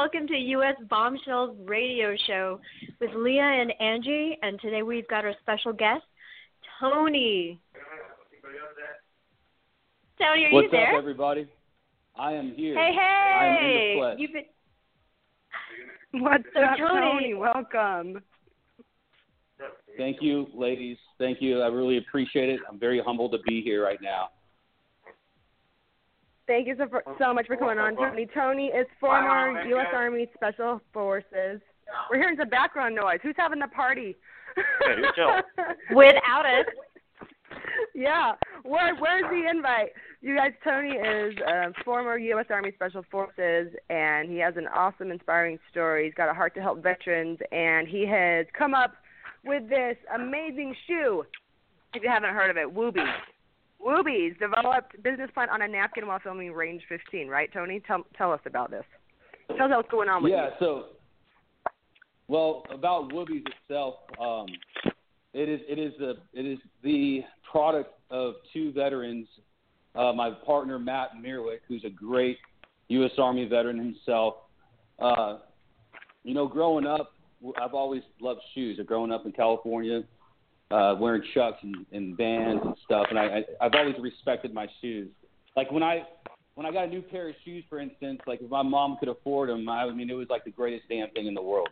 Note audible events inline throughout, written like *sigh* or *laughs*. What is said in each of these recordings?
Welcome to U.S. Bombshells Radio Show with Leah and Angie, and today we've got our special guest, Tony. Tony, are What's you there? What's up, everybody? I am here. Hey, I am in hey! the flesh. You've been What's So, up, Tony- Tony? Welcome. Thank you, ladies. Thank you. I really appreciate it. I'm very humbled to be here right now. Thank you so, for, so much for coming on, Tony. Tony is former U.S. Army Special Forces. We're hearing some background noise. Who's having the party? *laughs* without us. yeah. Where Where's the invite? You guys, Tony is a former U.S. Army Special Forces, and he has an awesome, inspiring story. He's got a heart to help veterans, and he has come up with this amazing shoe. If you haven't heard of it, Woobies. Woobies developed business plan on a napkin while filming Range 15, right, Tony? Tell tell us about this. Tell us what's going on with yeah. you. So, well, about Woobies itself, um, it is it is the it is the product of two veterans. Uh, my partner Matt Mrwik, who's a great U.S. Army veteran himself. Uh, you know, growing up, I've always loved shoes. Growing up in California, uh, wearing Chucks and, and Vans and stuff, and I, I I've always respected my shoes. Like when I when I got a new pair of shoes, for instance, like if my mom could afford them, I mean it was like the greatest damn thing in the world.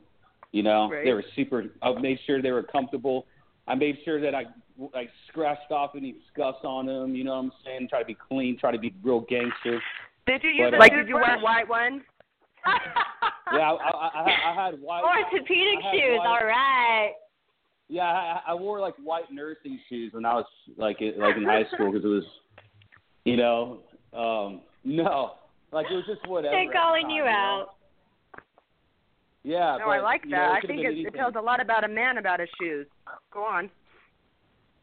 You know, Right. they were super. I made sure they were comfortable. I made sure that I I scratched off any scuffs on them. You know what I'm saying? Try to be clean. Try to be real gangster. Did you use But, it? uh, Like, did you wear white ones? Yeah, I I, I, I had white. Orthopedic I had shoes, white- all right. Yeah, I, I wore like white nursing shoes when I was like like in high *laughs* school because it was, you know, um, no, like it was just whatever. They're calling time, you know? out. Yeah, No, but, I like you know, that. I think it, it tells a lot about a man about his shoes. Go on.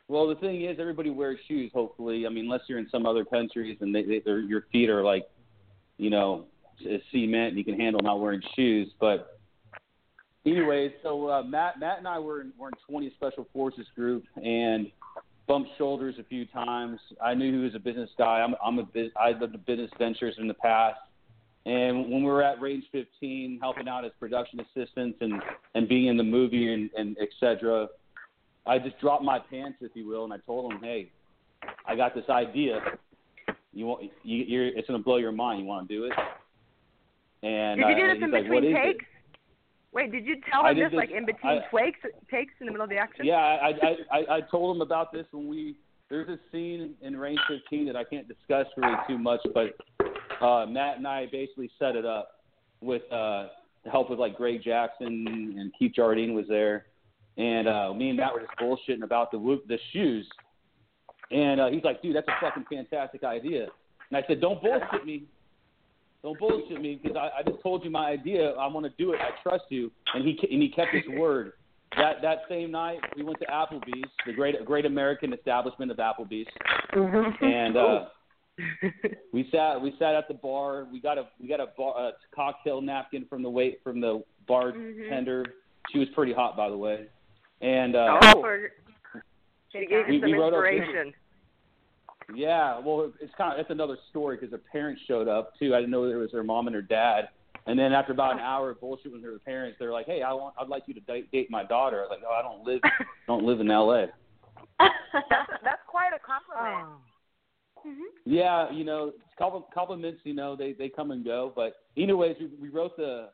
Well, the thing is, everybody wears shoes. Hopefully, I mean, unless you're in some other countries and they, they they're, your feet are like, you know, cement and you can handle not wearing shoes. But anyways, so uh, Matt Matt and I were in, were in 20 Special Forces group and bumped shoulders a few times. I knew he was a business guy. I'm I'm a I've done business ventures in the past. And when we were at Range 15, helping out as production assistants and and being in the movie and, and et cetera, I just dropped my pants, if you will, and I told him, "Hey, I got this idea. You want? You, you're, it's going to blow your mind. You want to do it?" And Did you do uh, this he's in like, between "What is it?" Wait, did you tell him this, like in between I- takes takes in the middle of the action? Yeah, I, I I I told him about this when we there's a scene in Range 15 that I can't discuss really too much, but uh, Matt and I basically set it up with uh, the help with like Greg Jackson and Keith Jardine was there, and uh, me and Matt were just bullshitting about the the shoes, And uh, he's like, dude, that's a fucking fantastic idea. And I said, don't bullshit me. Don't bullshit me because I, I just told you my idea. I want to do it. I trust you. And he and he kept his word. That that same night, we went to Applebee's, the great great American establishment of Applebee's, and uh, we sat we sat at the bar. We got a we got a, bar, a cocktail napkin from the wait from the bartender. She was pretty hot, by the way. And uh, Oh, For- she gave We- you some we wrote up- inspiration. Yeah, well, it's kind of that's another story because her parents showed up too. I didn't know it was her mom and her dad. And then after about an oh. hour of bullshit with her parents, they're like, "Hey, I want, I'd like you to date, date my daughter." I was like, "No, I don't live, *laughs* don't live in L.A." That's, that's quite a compliment. Oh. Mm-hmm. Yeah, you know, compl- compliments, you know, they they come and go. But anyways, we, we wrote the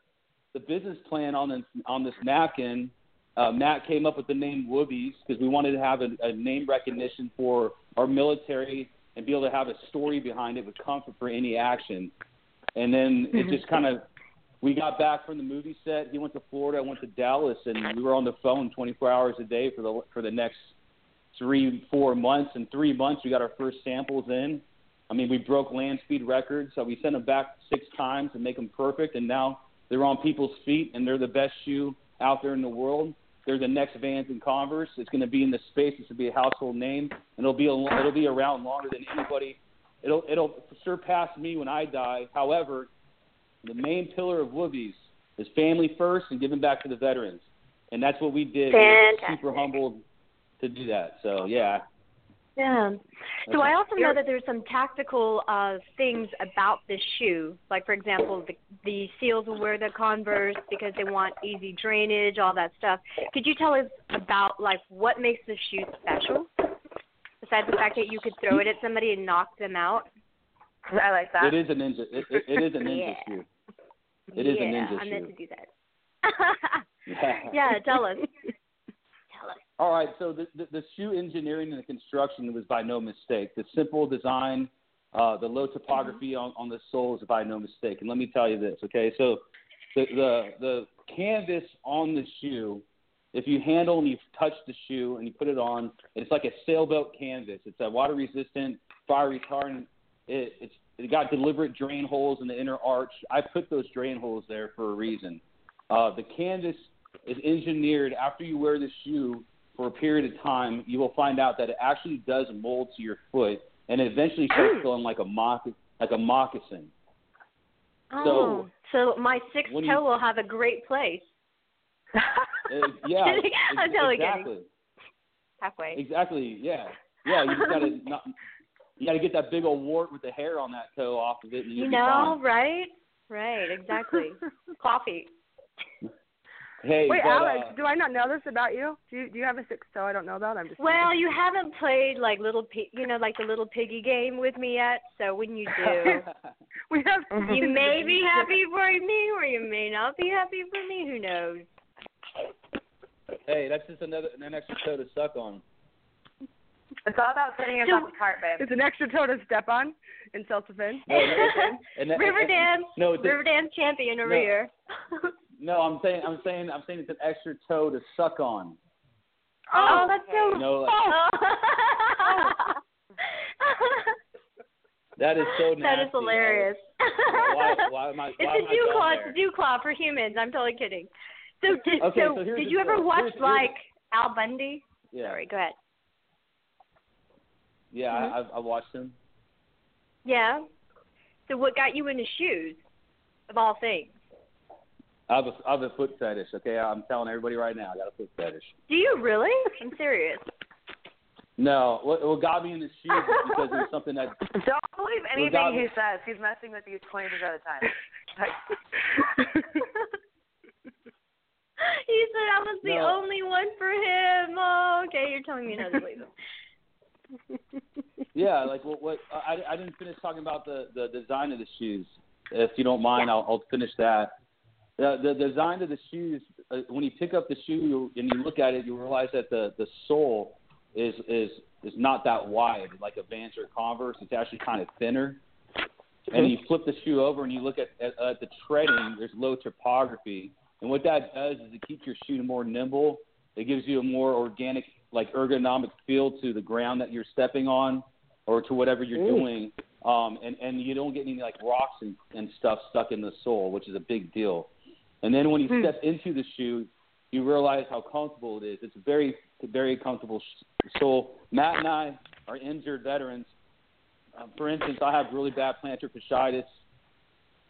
the business plan on this on this napkin. Uh, Matt came up with the name Woobies because we wanted to have a, a name recognition for our military and be able to have a story behind it with comfort for any action. And then it just kind of we got back from the movie set. He went to Florida, I went to Dallas, and we were on the phone 24 hours a day for the for the next three, four months. In three months, we got our first samples in. I mean, we broke land speed records, so we sent them back six times to make them perfect, and now they're on people's feet, and they're the best shoe out there in the world. They're the next Vans and Converse. It's going to be in the space. It's going to be a household name, and it'll be a, it'll be around longer than anybody. It'll it'll surpass me when I die. However, the main pillar of Woobies is family first and giving back to the veterans, and that's what we did. We're super humbled to do that. So yeah, Yeah. So Okay. I also know that there's some tactical uh, things about this shoe. Like for example, the the seals will wear the Converse because they want easy drainage, all that stuff. Could you tell us about like what makes the shoe special? Besides the fact that you could throw it at somebody and knock them out. I like that. it is a ninja. It, it, it is a ninja Yeah. shoe. It is a yeah, ninja I meant to do that. *laughs* yeah, tell us. Tell us. *laughs* All right, so the, the, the shoe engineering and the construction was by no mistake. The simple design, uh, the low topography on, on the sole is by no mistake. And let me tell you this, okay? So the, the, the canvas on the shoe, if you handle and you touch the shoe and you put it on, it's like a sailboat canvas. It's a water resistant, fire retardant. It, it's it got deliberate drain holes in the inner arch. I put those drain holes there for a reason. Uh, the canvas is engineered after you wear the shoe for a period of time. You will find out that it actually does mold to your foot, and it eventually starts feeling like a mock like a moccasin. Oh, so my sixth toe you- will have a great place. Uh, yeah, *laughs* I'm ex- totally exactly. kidding. Halfway. Exactly. Yeah. Yeah. You just gotta *laughs* not, you gotta get that big old wart with the hair on that toe off of it, and You know, right? Right, exactly. *laughs* Coffee. Hey, Wait, but, Alex, uh, do I not know this about you? Do you do you have a sixth toe I don't know about? I'm just Well, you haven't played like little pig, you know, like the little piggy game with me yet. So when you do, *laughs* we have you may be happy for me, or you may not be happy for me. Who knows? hey, that's just another an extra toe to suck on. It's all about setting us So- off apart, babe. It's an extra toe to step on in self-defense. No, no, *laughs* and that- Riverdance, No, it's a- Riverdance champion over No. here. *laughs* No, I'm saying I'm saying I'm saying it's an extra toe to suck on. oh, that's so. You know, like, Oh. that is so nasty. that is hilarious. Why, why am I? It's why am a I dew claw. It's a dew claw for humans. I'm totally kidding. So did Okay, so, so did you ever deal. watch Here's- here's- like Al Bundy? Yeah, Sorry, go ahead. yeah, Mhm. I, I, I watched him. Yeah. So what got you into shoes, of all things? I have a I have a foot fetish. Okay, I'm telling everybody right now, I got a foot fetish. Do you really? I'm serious. No, what, what got me in the shoes is because it was something that *laughs* Don't believe anything got- he says. He's messing with you 20% of the time. *laughs* he said I was the No. only one for him. Oh, okay, you're telling me not to believe him. *laughs* Yeah, like what? What? I, I didn't finish talking about the the design of the shoes. If you don't mind, I'll, I'll finish that. The, the design of the shoes. Uh, when you pick up the shoe and you look at it, you realize that the the sole is is is not that wide like a Vans or Converse. It's actually kind of thinner. And you flip the shoe over and you look at, at at the treading. There's low topography, and what that does is it keeps your shoe more nimble. It gives you a more organic like ergonomic feel to the ground that you're stepping on or to whatever you're Ooh. doing. Um, and, and you don't get any like rocks and, and stuff stuck in the sole, which is a big deal. And then when you Hmm. step into the shoe, you realize how comfortable it is. It's a very, very comfortable sole. Matt and I are injured veterans. Um, for instance, I have really bad plantar fasciitis.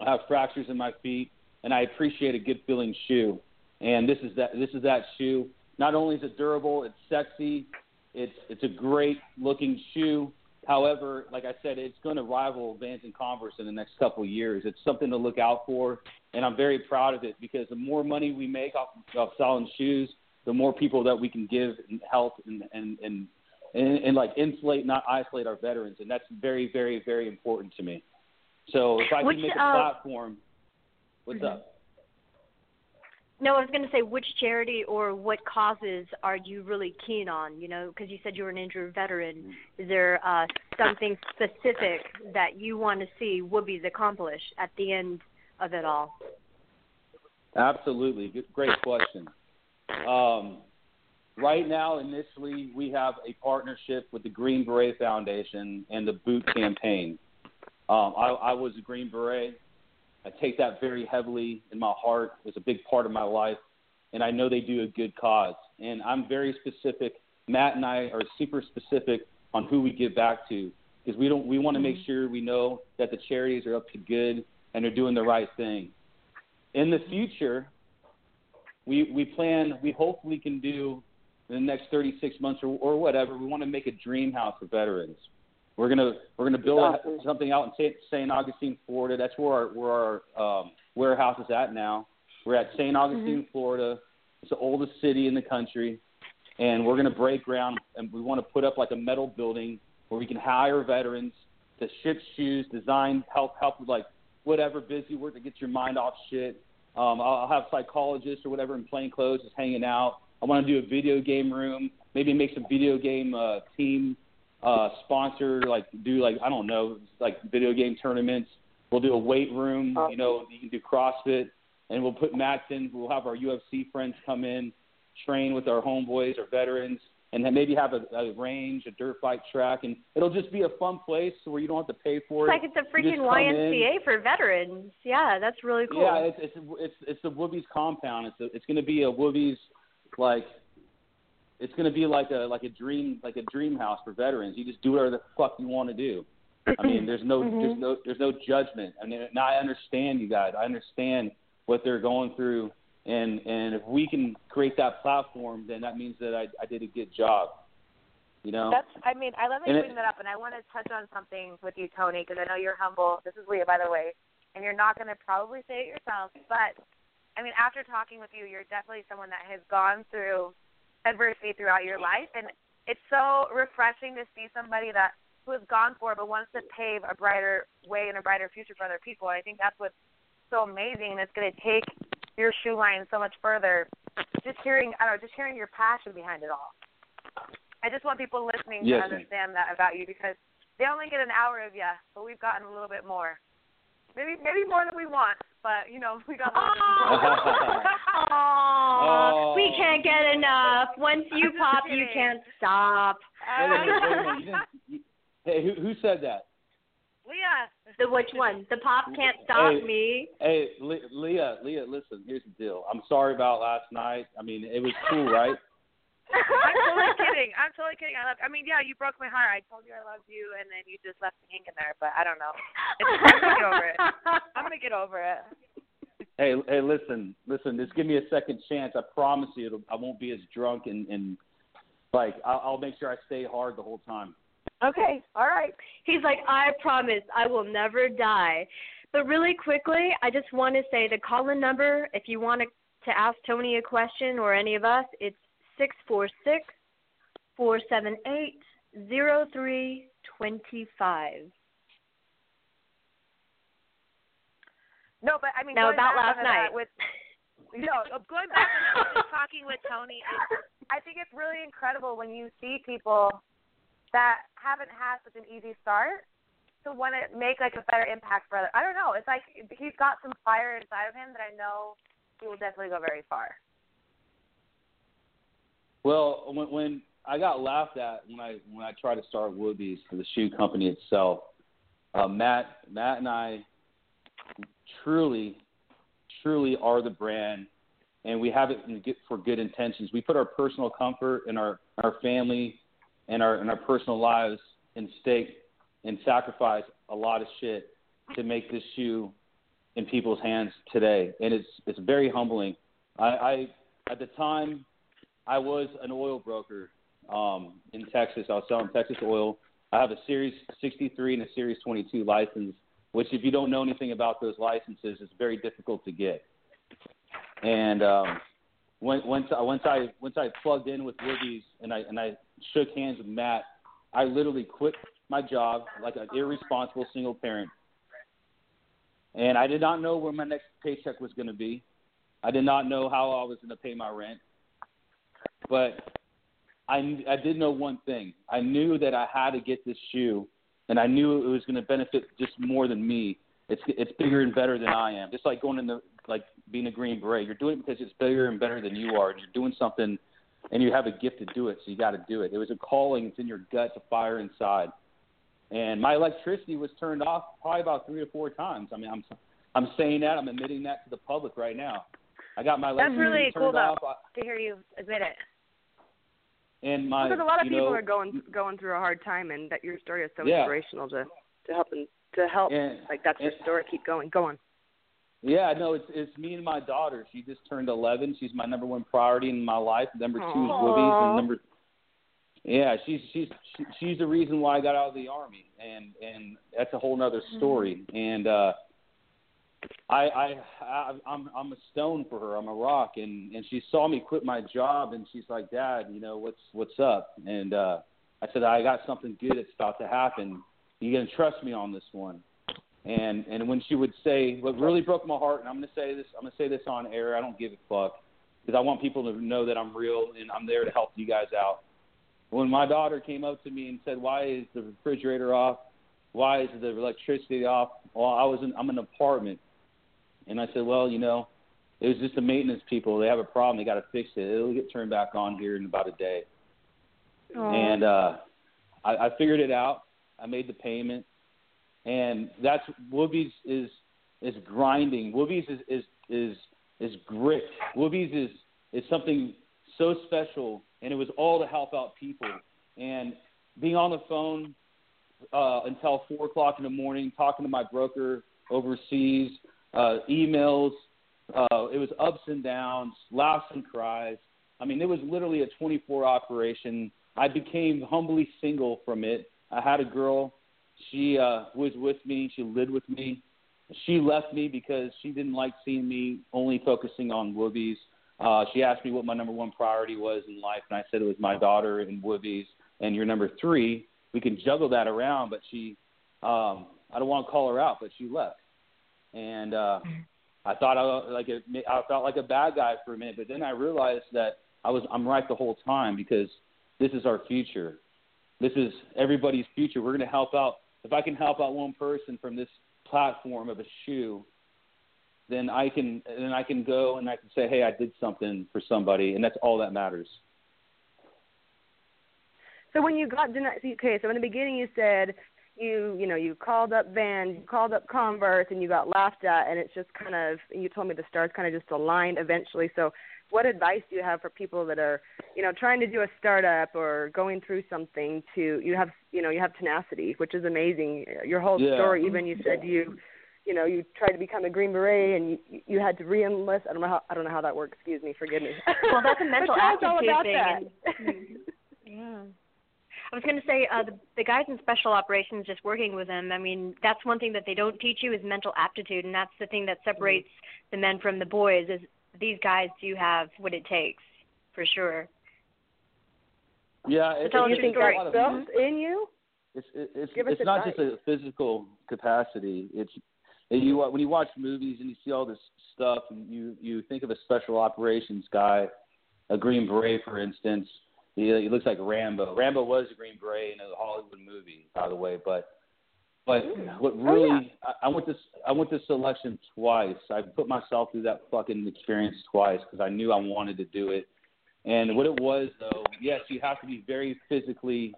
I have fractures in my feet, and I appreciate a good feeling shoe. And this is that. This is that shoe. Not only is it durable, it's sexy. It's it's a great looking shoe. However, like I said, it's going to rival Vans and Converse in the next couple of years. It's something to look out for, and I'm very proud of it because the more money we make off, off selling shoes, the more people that we can give and help and and and, and, and like insulate, not isolate our veterans, and that's very, very, very important to me. So if I Which, can make a uh, platform, what's Mhm. up? No, I was going to say which charity or what causes are you really keen on? You know, because you said you were an injured veteran. Is there uh, something specific that you want to see Woobies accomplish at the end of it all? Absolutely. Great question. Um, right now, initially, we have a partnership with the Green Beret Foundation and the Boot Campaign. Um, I, I was a Green Beret. I take that very heavily in my heart. It's a big part of my life, and I know they do a good cause. And I'm very specific. Matt and I are super specific on who we give back to because we don't. We want to make mm-hmm. sure we know that the charities are up to good and they're doing the right thing. In the future, we we plan. We hopefully can do in the next 36 months or, or whatever. We want to make a dream house for veterans. We're gonna we're gonna build Awesome. something out in St. St. Augustine, Florida. That's where our where our um, warehouse is at now. We're at St. Augustine, Florida. It's the oldest city in the country, and we're gonna break ground. And we want to put up like a metal building where we can hire veterans to ship shoes, design, help help with like whatever busy work to get your mind off shit. Um, I'll I'll have psychologists or whatever in plain clothes just hanging out. I want to do a video game room, maybe make some video game uh, team uh, sponsor, like do like I don't know, like video game tournaments. We'll do a weight room. You know, you can do CrossFit, and we'll put mats in. We'll have our UFC friends come in, train with our homeboys or veterans, and then maybe have a, a range, a dirt bike track, and it'll just be a fun place where you don't have to pay for It's it. like it's a freaking come in. YMCA for veterans. Yeah, that's really cool. Yeah, it's it's it's it's the Woobies compound. It's a, it's going to be a Woobies like it's going to be like a like a dream like a dream house for veterans. You just do whatever the fuck you want to do. I mean, there's no mm-hmm. there's no there's no judgment. I mean, and I understand you guys. I understand what they're going through, and and if we can create that platform, then that means that I I did a good job. You know. That's. I mean, I love that And you it- bring that up, and I want to touch on something with you, Tony, because I know you're humble. This is Leah, by the way, and you're not going to probably say it yourself, but I mean, after talking with you, you're definitely someone that has gone through adversity throughout your life, and it's so refreshing to see somebody that who has gone for it but wants to pave a brighter way and a brighter future for other people. And I think that's what's so amazing, and it's going to take your shoe line so much further. Just hearing, I don't know, just hearing your passion behind it all. I just want people listening Yes, to understand that about you because they only get an hour of you, but we've gotten a little bit more. Maybe maybe more than we want, but you know *laughs* we got a little bit more. Aww, Oh. we can't get enough. Once you I'm pop, you can't stop. Wait a minute, wait a minute. You you, hey, who who said that? Leah, The which one? The pop can't stop Hey. me. Hey, Le- Leah, Leah, listen. Here's the deal. I'm sorry about last night. I mean, it was cool, right? I'm totally *laughs* kidding. I'm totally kidding. I love. I mean, yeah, you broke my heart. I told you I loved you, and then you just left me hanging there. But I don't know. It's, I'm gonna get over it. I'm gonna get over it. Hey, hey, listen, listen. Just give me a second chance. I promise you, it'll, I won't be as drunk and and like I'll, I'll make sure I stay hard the whole time. Okay. All right. He's like, I promise I will never die. But really quickly, I just want to say the call-in number, if you want to, to ask Tony a question or any of us, it's six four six four seven eight zero three twenty five. No, but I mean, Now about last night. with *laughs* no, uh, going back and talking with Tony, I think it's really incredible when you see people that haven't had such an easy start to want to make like a better impact for others. I don't know. It's like he's got some fire inside of him that I know he will definitely go very far. Well, when when I got laughed at when I when I tried to start Woobies the shoe company itself. Uh, Matt Matt and I truly truly are the brand, and we have it for good intentions. We put our personal comfort and our our family and our and our personal lives in stake and sacrifice a lot of shit to make this shoe in people's hands today, and it's it's very humbling. I, I at the time I was an oil broker um, in Texas. I was selling Texas oil. I have a Series 63 and a Series 22 license, which if you don't know anything about those licenses, it's very difficult to get. And um, when, once once I once I plugged in with Woobies and I and I shook hands with Matt, I literally quit my job like an irresponsible single parent and I did not know where my next paycheck was going to be. I did not know how I was going to pay my rent. But I, I did know one thing. I knew that I had to get this shoe, and I knew it was going to benefit just more than me. It's it's bigger and better than I am. Just like going in the like being a Green Beret. You're doing it because it's bigger and better than you are, and you're doing something, and you have a gift to do it, so you got to do it. It was a calling. It's in your gut a fire inside and my electricity was turned off probably about three or four times. I mean, I'm I'm saying that I'm admitting that to the public right now. I got my electricity That's really turned cool off. though, to hear you admit it. And my because a lot of people know, are going going through a hard time, and that your story is so Yeah. inspirational to to help them to help. And- like that's your story. Keep going. Go on. Yeah, no, it's it's me and my daughter. She just turned 11. She's my number one priority in my life. Number two is Woobies, Aw. and number yeah, she's she's she, she's the reason why I got out of the army, and and that's a whole other story. And uh, I I I I'm I'm a stone for her. I'm a rock, and and she saw me quit my job, and she's like, Dad, you know what's what's up? And uh, I said, I got something good that's about to happen. You gonna trust me on this one? And and when she would say, what really broke my heart, and I'm gonna say this, I'm gonna say this on air. I don't give a fuck because I want people to know that I'm real and I'm there to help you guys out. When my daughter came up to me and said, "Why is the refrigerator off? Why is the electricity off?" Well, I was in I'm in an apartment, and I said, "Well, you know, it was just the maintenance people. They have a problem. They got to fix it. It'll get turned back on here in about a day." and uh, I, I figured it out. I made the payment, and that's Woobies is is grinding. Woobies is is is is grit. Woobies is is something so special, and it was all to help out people. And being on the phone uh, until four o'clock in the morning, talking to my broker overseas, uh, emails. Uh, it was ups and downs, laughs and cries. I mean, it was literally a 24 operation. I became humbly single from it. I had a girl. She uh, was with me. She lived with me. She left me because she didn't like seeing me only focusing on Woobies. Uh, she asked me what my number one priority was in life, and I said it was my daughter and Woobies. And you're number three. We can juggle that around, but she, um, I don't want to call her out, but she left. And uh, I thought I like a, I felt like a bad guy for a minute, but then I realized that I was I'm right the whole time because this is our future. This is everybody's future. We're going to help out. If I can help out one person from this platform of a shoe, then I can then I can go and I can say, hey, I did something for somebody, and that's all that matters. So when you got denied, okay, so in the beginning you said you you know you called up Vans, you called up Converse, and you got laughed at, and it's just kind of you told me the stars kind of just aligned eventually. So what advice do you have for people that are you know trying to do a startup or going through something to you have you know you have tenacity, which is amazing. Your whole Yeah. story, even you said you you know you tried to become a Green Beret and you you had to re-enlist. I don't know how I don't know how that works. Excuse me, forgive me. Well, that's a mental *laughs* But all aptitude about thing. that. and- *laughs* yeah. I was going to say uh, the, the guys in special operations, just working with them. I mean, that's one thing that they don't teach you is mental aptitude, and that's the thing that separates the men from the boys. Is these guys do have what it takes, for sure. Yeah, So it, tell us it, you your think it's a story. lot of- that's in you? it's it, it's Give it's not just a physical capacity. It's you when you watch movies and you see all this stuff, and you you think of a special operations guy, a Green Beret, for instance. He, he looks like Rambo. Rambo was a Green Beret in a Hollywood movie, by the way. But but what oh, really Oh, yeah. I, I went to I went to selection twice. I put myself through that fucking experience twice because I knew I wanted to do it. And what it was, though, yes, you have to be very physically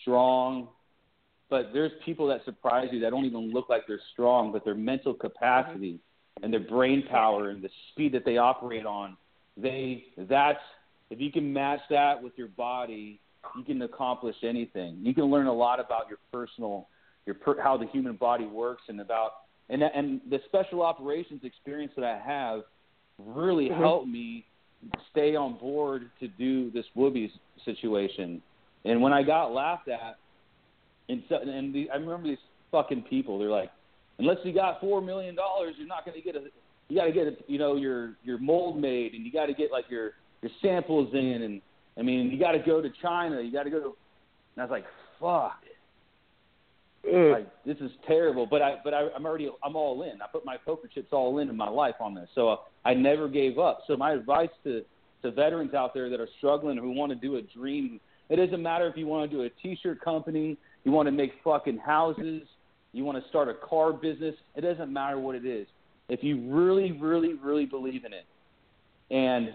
strong, but there's people that surprise you that don't even look like they're strong, but their mental capacity mm-hmm. and their brain power and the speed that they operate on, they that's if you can match that with your body, you can accomplish anything. You can learn a lot about your personal, your per, how the human body works, and about and and the special operations experience that I have really Mhm. helped me stay on board to do this Woobies situation. And when I got laughed at, and so, and the, I remember these fucking people. They're like, unless you got four million dollars, you're not going to get a. You got to get a, you know your your mold made, and you got to get like your your samples in, and I mean you got to go to China. You got to go to. And I was like, fuck. Like this is terrible, but I but I, I'm already I'm all in. I put my poker chips all in in my life on this, so uh, I never gave up. So my advice to to veterans out there that are struggling who want to do a dream, it doesn't matter if you want to do a T-shirt company, you want to make fucking houses, you want to start a car business. It doesn't matter what it is. If you really, really, really believe in it, and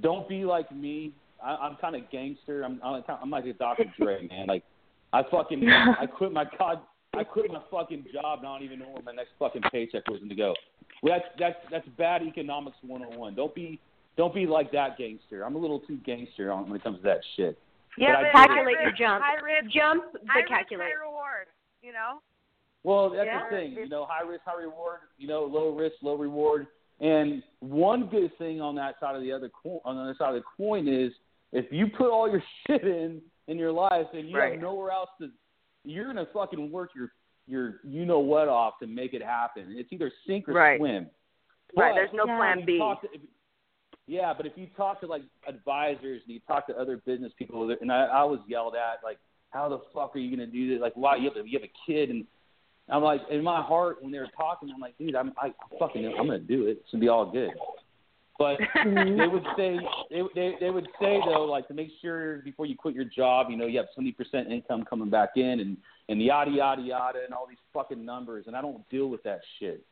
don't be like me. I, I'm kind of gangster. I'm I'm, I'm like a Dr. *laughs* Dre, man. Like I fucking I quit my god I quit my fucking job not even knowing where my next fucking paycheck was going to go. Well, that's that's that's bad economics 101. Don't be don't be like that gangster. I'm a little too gangster on when it comes to that shit. Yeah, But but do calculate high your jump. High risk, Jump, high but risk, calculate. high reward. You know. Well, that's Yeah. the thing. You know, high risk, high reward. You know, low risk, low reward. And one good thing on that side of the other coin, on the other side of the coin is if you put all your *laughs* shit in in your life and you Right. have nowhere else to, you're gonna fucking work your your you know what off to make it happen. It's either sink or Right. swim. Right, But there's no Yeah. plan B. to- if- yeah, but if you talk to like advisors and you talk to other business people, and I, I was yelled at like, "How the fuck are you gonna do this? Like, why you have a, you have a kid?" And I'm like, in my heart when they were talking, I'm like, "Dude, I'm I fucking I'm gonna do it. It's gonna be all good." But *laughs* they would say they, they they would say though, like to make sure before you quit your job, you know, you have seventy percent income coming back in, and and the yada yada yada, and all these fucking numbers, and I don't deal with that shit.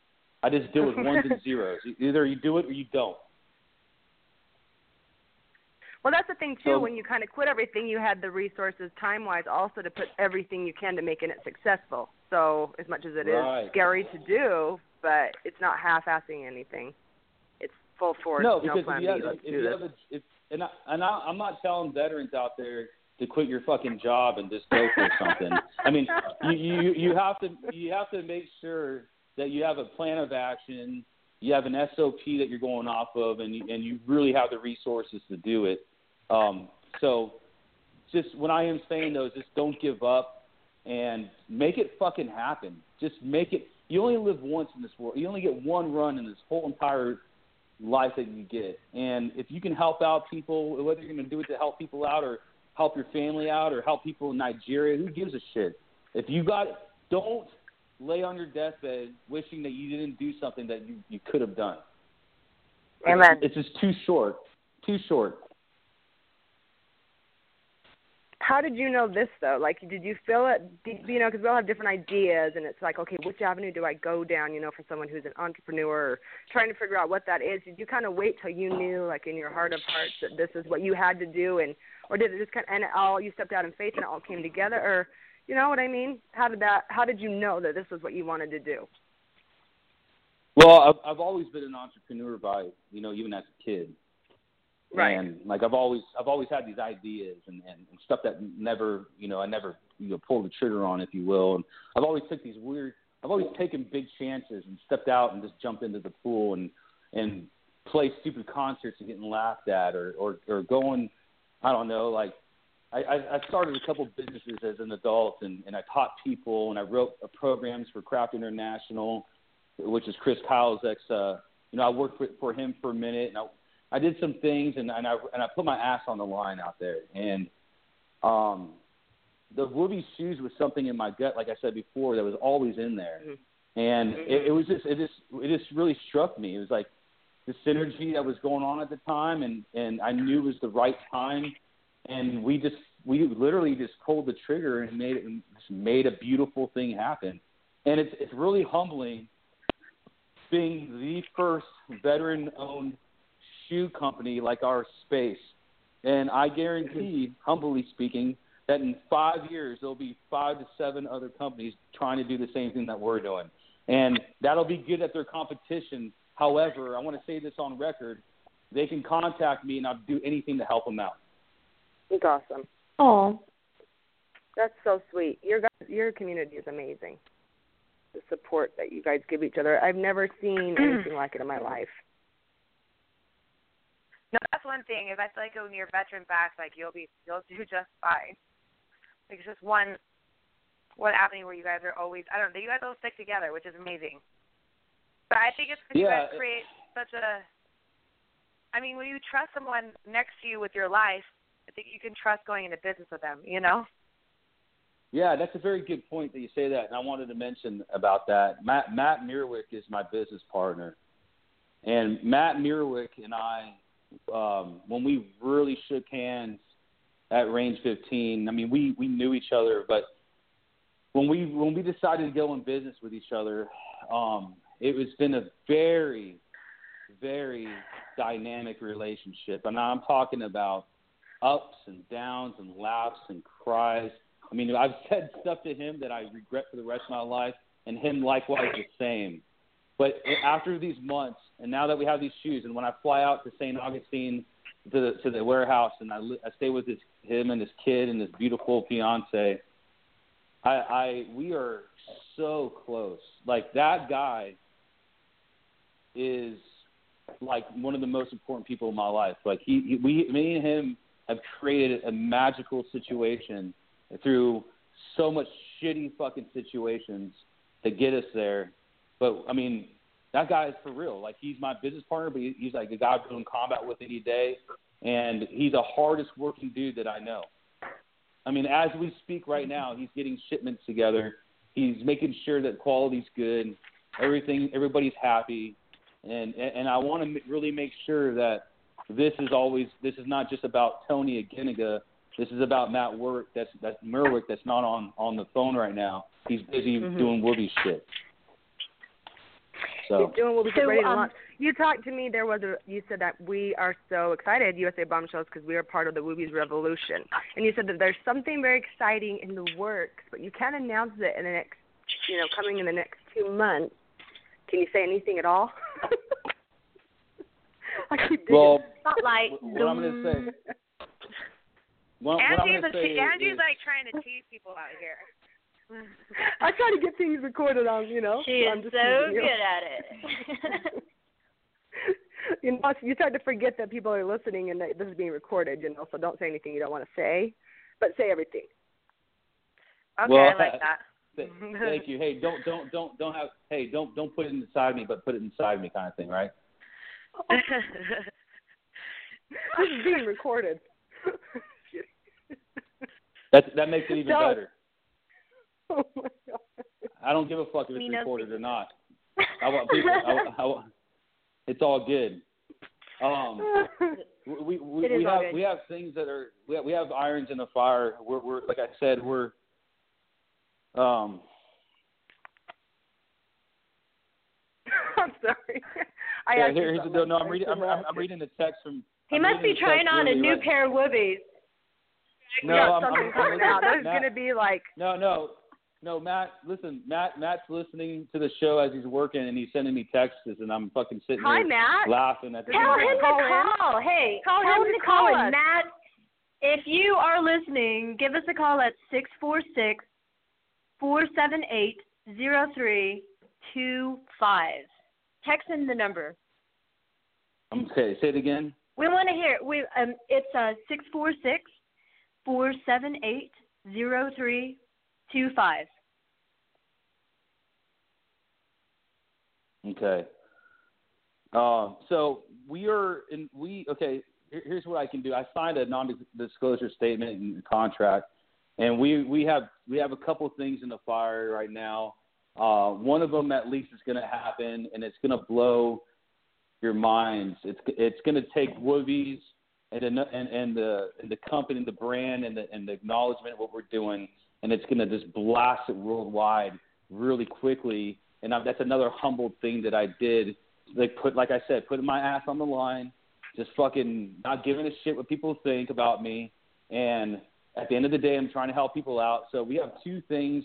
I just deal with *laughs* ones and zeros. Either you do it or you don't. Well, that's the thing too. So- when you kind of quit everything, you had the resources, time wise, also to put everything you can to making it successful. So, as much as it is Right. scary to do, but it's not half-assing anything. It's full force. No, no because plan if you have, if you have a, if, and I, and I, I'm not telling veterans out there to quit your fucking job and just go for something. *laughs* I mean, you, you you have to you have to make sure that you have a plan of action, you have an SOP that you're going off of, and you, and you really have the resources to do it. Um, so, just what I am saying though is just don't give up and make it fucking happen. Just make it. You only live once in this world. You only get one run in this whole entire life that you get. And if you can help out people, whether you're going to do it to help people out or help your family out or help people in Nigeria, who gives a shit? If you got, don't lay on your deathbed wishing that you didn't do something that you, you could have done. Amen. It's just too short. Too short. How did you know this though? Like, did you feel it? Did, you know, because we all have different ideas, and it's like, okay, which avenue do I go down? You know, for someone who's an entrepreneur or trying to figure out what that is. Did you kind of wait till you knew, like in your heart of hearts, that this is what you had to do, and or did it just kind of and it all you stepped out in faith and it all came together, or you know what I mean? How did that? How did you know that this was what you wanted to do? Well, I've, I've always been an entrepreneur by, you know, even as a kid. Right. And like I've always I've always had these ideas and, and, and stuff that never you know I never you know pulled the trigger on if you will and I've always took these weird I've always taken big chances and stepped out and just jumped into the pool and and play stupid concerts and getting laughed at or or, or going I don't know like I, I started a couple businesses as an adult and, and I taught people and I wrote programs for Craft International which is Chris Kyle's ex uh you know I worked for, for him for a minute and I I did some things and, and I and I put my ass on the line out there. And um, the Wooby shoes was something in my gut, like I said before, that was always in there. And it, it was just it just it just really struck me. It was like the synergy that was going on at the time, and and I knew it was the right time. And we just we literally just pulled the trigger and made it and just made a beautiful thing happen. And it's it's really humbling being the first veteran owned shoe company like our space And I guarantee, humbly speaking, that in five years there'll be five to seven other companies trying to do the same thing that we're doing, and that'll be good at their competition. However, I want to say this on record: they can contact me, and I'll do anything to help them out. It's awesome. Oh, That's so sweet. Your guys, your community is amazing. The support that you guys give each other. I've never seen *clears throat* anything like it in my life. No, that's one thing. If I feel like when you're veteran back, like you'll be, you'll do just fine. Like it's just one, one avenue where you guys are always. I don't know. You guys all stick together, which is amazing. But I think it's because you guys create such a. I mean, when you trust someone next to you with your life, I think you can trust going into business with them. You know. Yeah, that's a very good point that you say that, and I wanted to mention about that. Matt Matt Mrwik is my business partner, and Matt Mrwik and I, um, when we really shook hands at Range 15, I mean, we we knew each other, but when we when we decided to go in business with each other, um, it was been a very very dynamic relationship, and I'm talking about ups and downs and laughs and cries. I mean, I've said stuff to him that I regret for the rest of my life, and him likewise the same. But after these months, and now that we have these shoes, and when I fly out to St. Augustine to the to the warehouse, and I, I stay with his him and his kid and his beautiful fiance, I, I we are so close. Like that guy is like one of the most important people in my life. Like he, he we me and him have created a magical situation through so much shitty fucking situations to get us there. But I mean, that guy is for real. Like he's my business partner, but he, he's like a guy I'm doing combat with any day, and he's the hardest working dude that I know. I mean, as we speak right now, he's getting shipments together. He's making sure that quality's good, everything, everybody's happy, and and I want to really make sure that this is always this is not just about Tony Aguiniga. This is about Matt Work. That's that's Mrwik. That's not on on the phone right now. He's busy Mhm. doing Wooby shit. So He's doing what we So, ready to um, launch. You talked to me. There was a. You said that we are so excited, USA Bombshells, because we are part of the Woobies Revolution. And you said that there's something very exciting in the works, but you can't announce it in the next, you know, coming in the next two months. Can you say anything at all? *laughs* I keep digging. well, spotlight. what I'm gonna say. *laughs* What, what I'm Andrew's gonna a, say is, Andrew's is- like trying to tease people out here. *laughs* I try to get things recorded on, you know. She I'm is just so teasing you. good at it. *laughs* you know, you start to forget that people are listening and that this is being recorded, you know. So don't say anything you don't want to say, but say everything. Okay, Well, I like uh, that. th- Thank you. Hey, don't don't don't don't have. Hey, don't don't put it inside me, but put it inside me, kind of thing, right? *laughs* This is being recorded. That that makes it even Don't. better. *laughs* oh my god. I don't give a fuck if it's Me recorded or not. *laughs* I want people. I, I, want- it's all good. Um, *laughs* we we, we have we have things that are we have, we have irons in the fire. We're we're like I said we're um I'm sorry. I yeah, here, here's the deal. No, I I'm reading. I'm, I'm, I'm reading the text from. he I'm must be trying on a new right- pair of woobies. No, I'm, I'm, I'm coming out. There's Matt- gonna be like No, no, no, Matt. Listen, Matt. Matt's listening to the show as he's working, and he's sending me texts, and I'm fucking sitting Hi here Matt. laughing at the Tell Did you him to call in? call. Hey, Call tell him him to to call call in. us. Matt, if you are listening, give us a call at six four six four seven eight zero three two five. Text in the number. Okay, say it again. We want to hear. We um, it's uh six four six four seven eight zero three two five. Okay. Um, so we are in. We okay. Here, here's what I can do. I signed a non-disclosure statement and contract, and we we have we have a couple things in the fire right now. Uh, one of them at least is going to happen, and it's going to blow your minds. It's it's going to take Woobies and and and the and the company, the brand, and the and the acknowledgement of what we're doing, and it's going to just blast it worldwide really quickly. And I, that's another humbled thing that I did. Like put, like I said, putting my ass on the line just fucking not giving a shit what people think about me. And at the end of the day, I'm trying to help people out. So we have two things.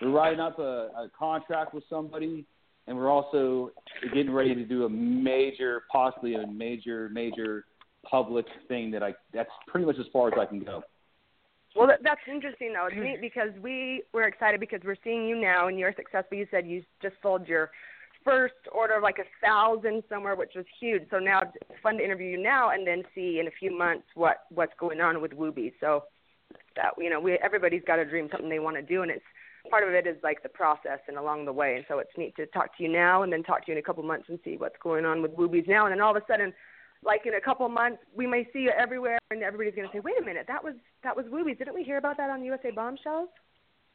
We're writing up a, a contract with somebody, and we're also getting ready to do a major, possibly a major, major public thing that I. That's pretty much as far as I can go. Well, that, mm-hmm. that's interesting though. It's neat mm-hmm. because we we're excited because we're seeing you now and you're successful. You said you just sold your first order of like a thousand somewhere, which was huge. So now it's fun to interview you now and then see in a few months what what's going on with Woobies. So that you know, we everybody's got a dream, something they want to do, and it's part of it is like the process and along the way. And so it's neat to talk to you now and then talk to you in a couple months and see what's going on with Woobies now. And then all of a sudden, like in a couple months, we may see you everywhere, and everybody's going to say, "Wait a minute, that was that was Woobies. Didn't we hear about that on USA Bombshells?"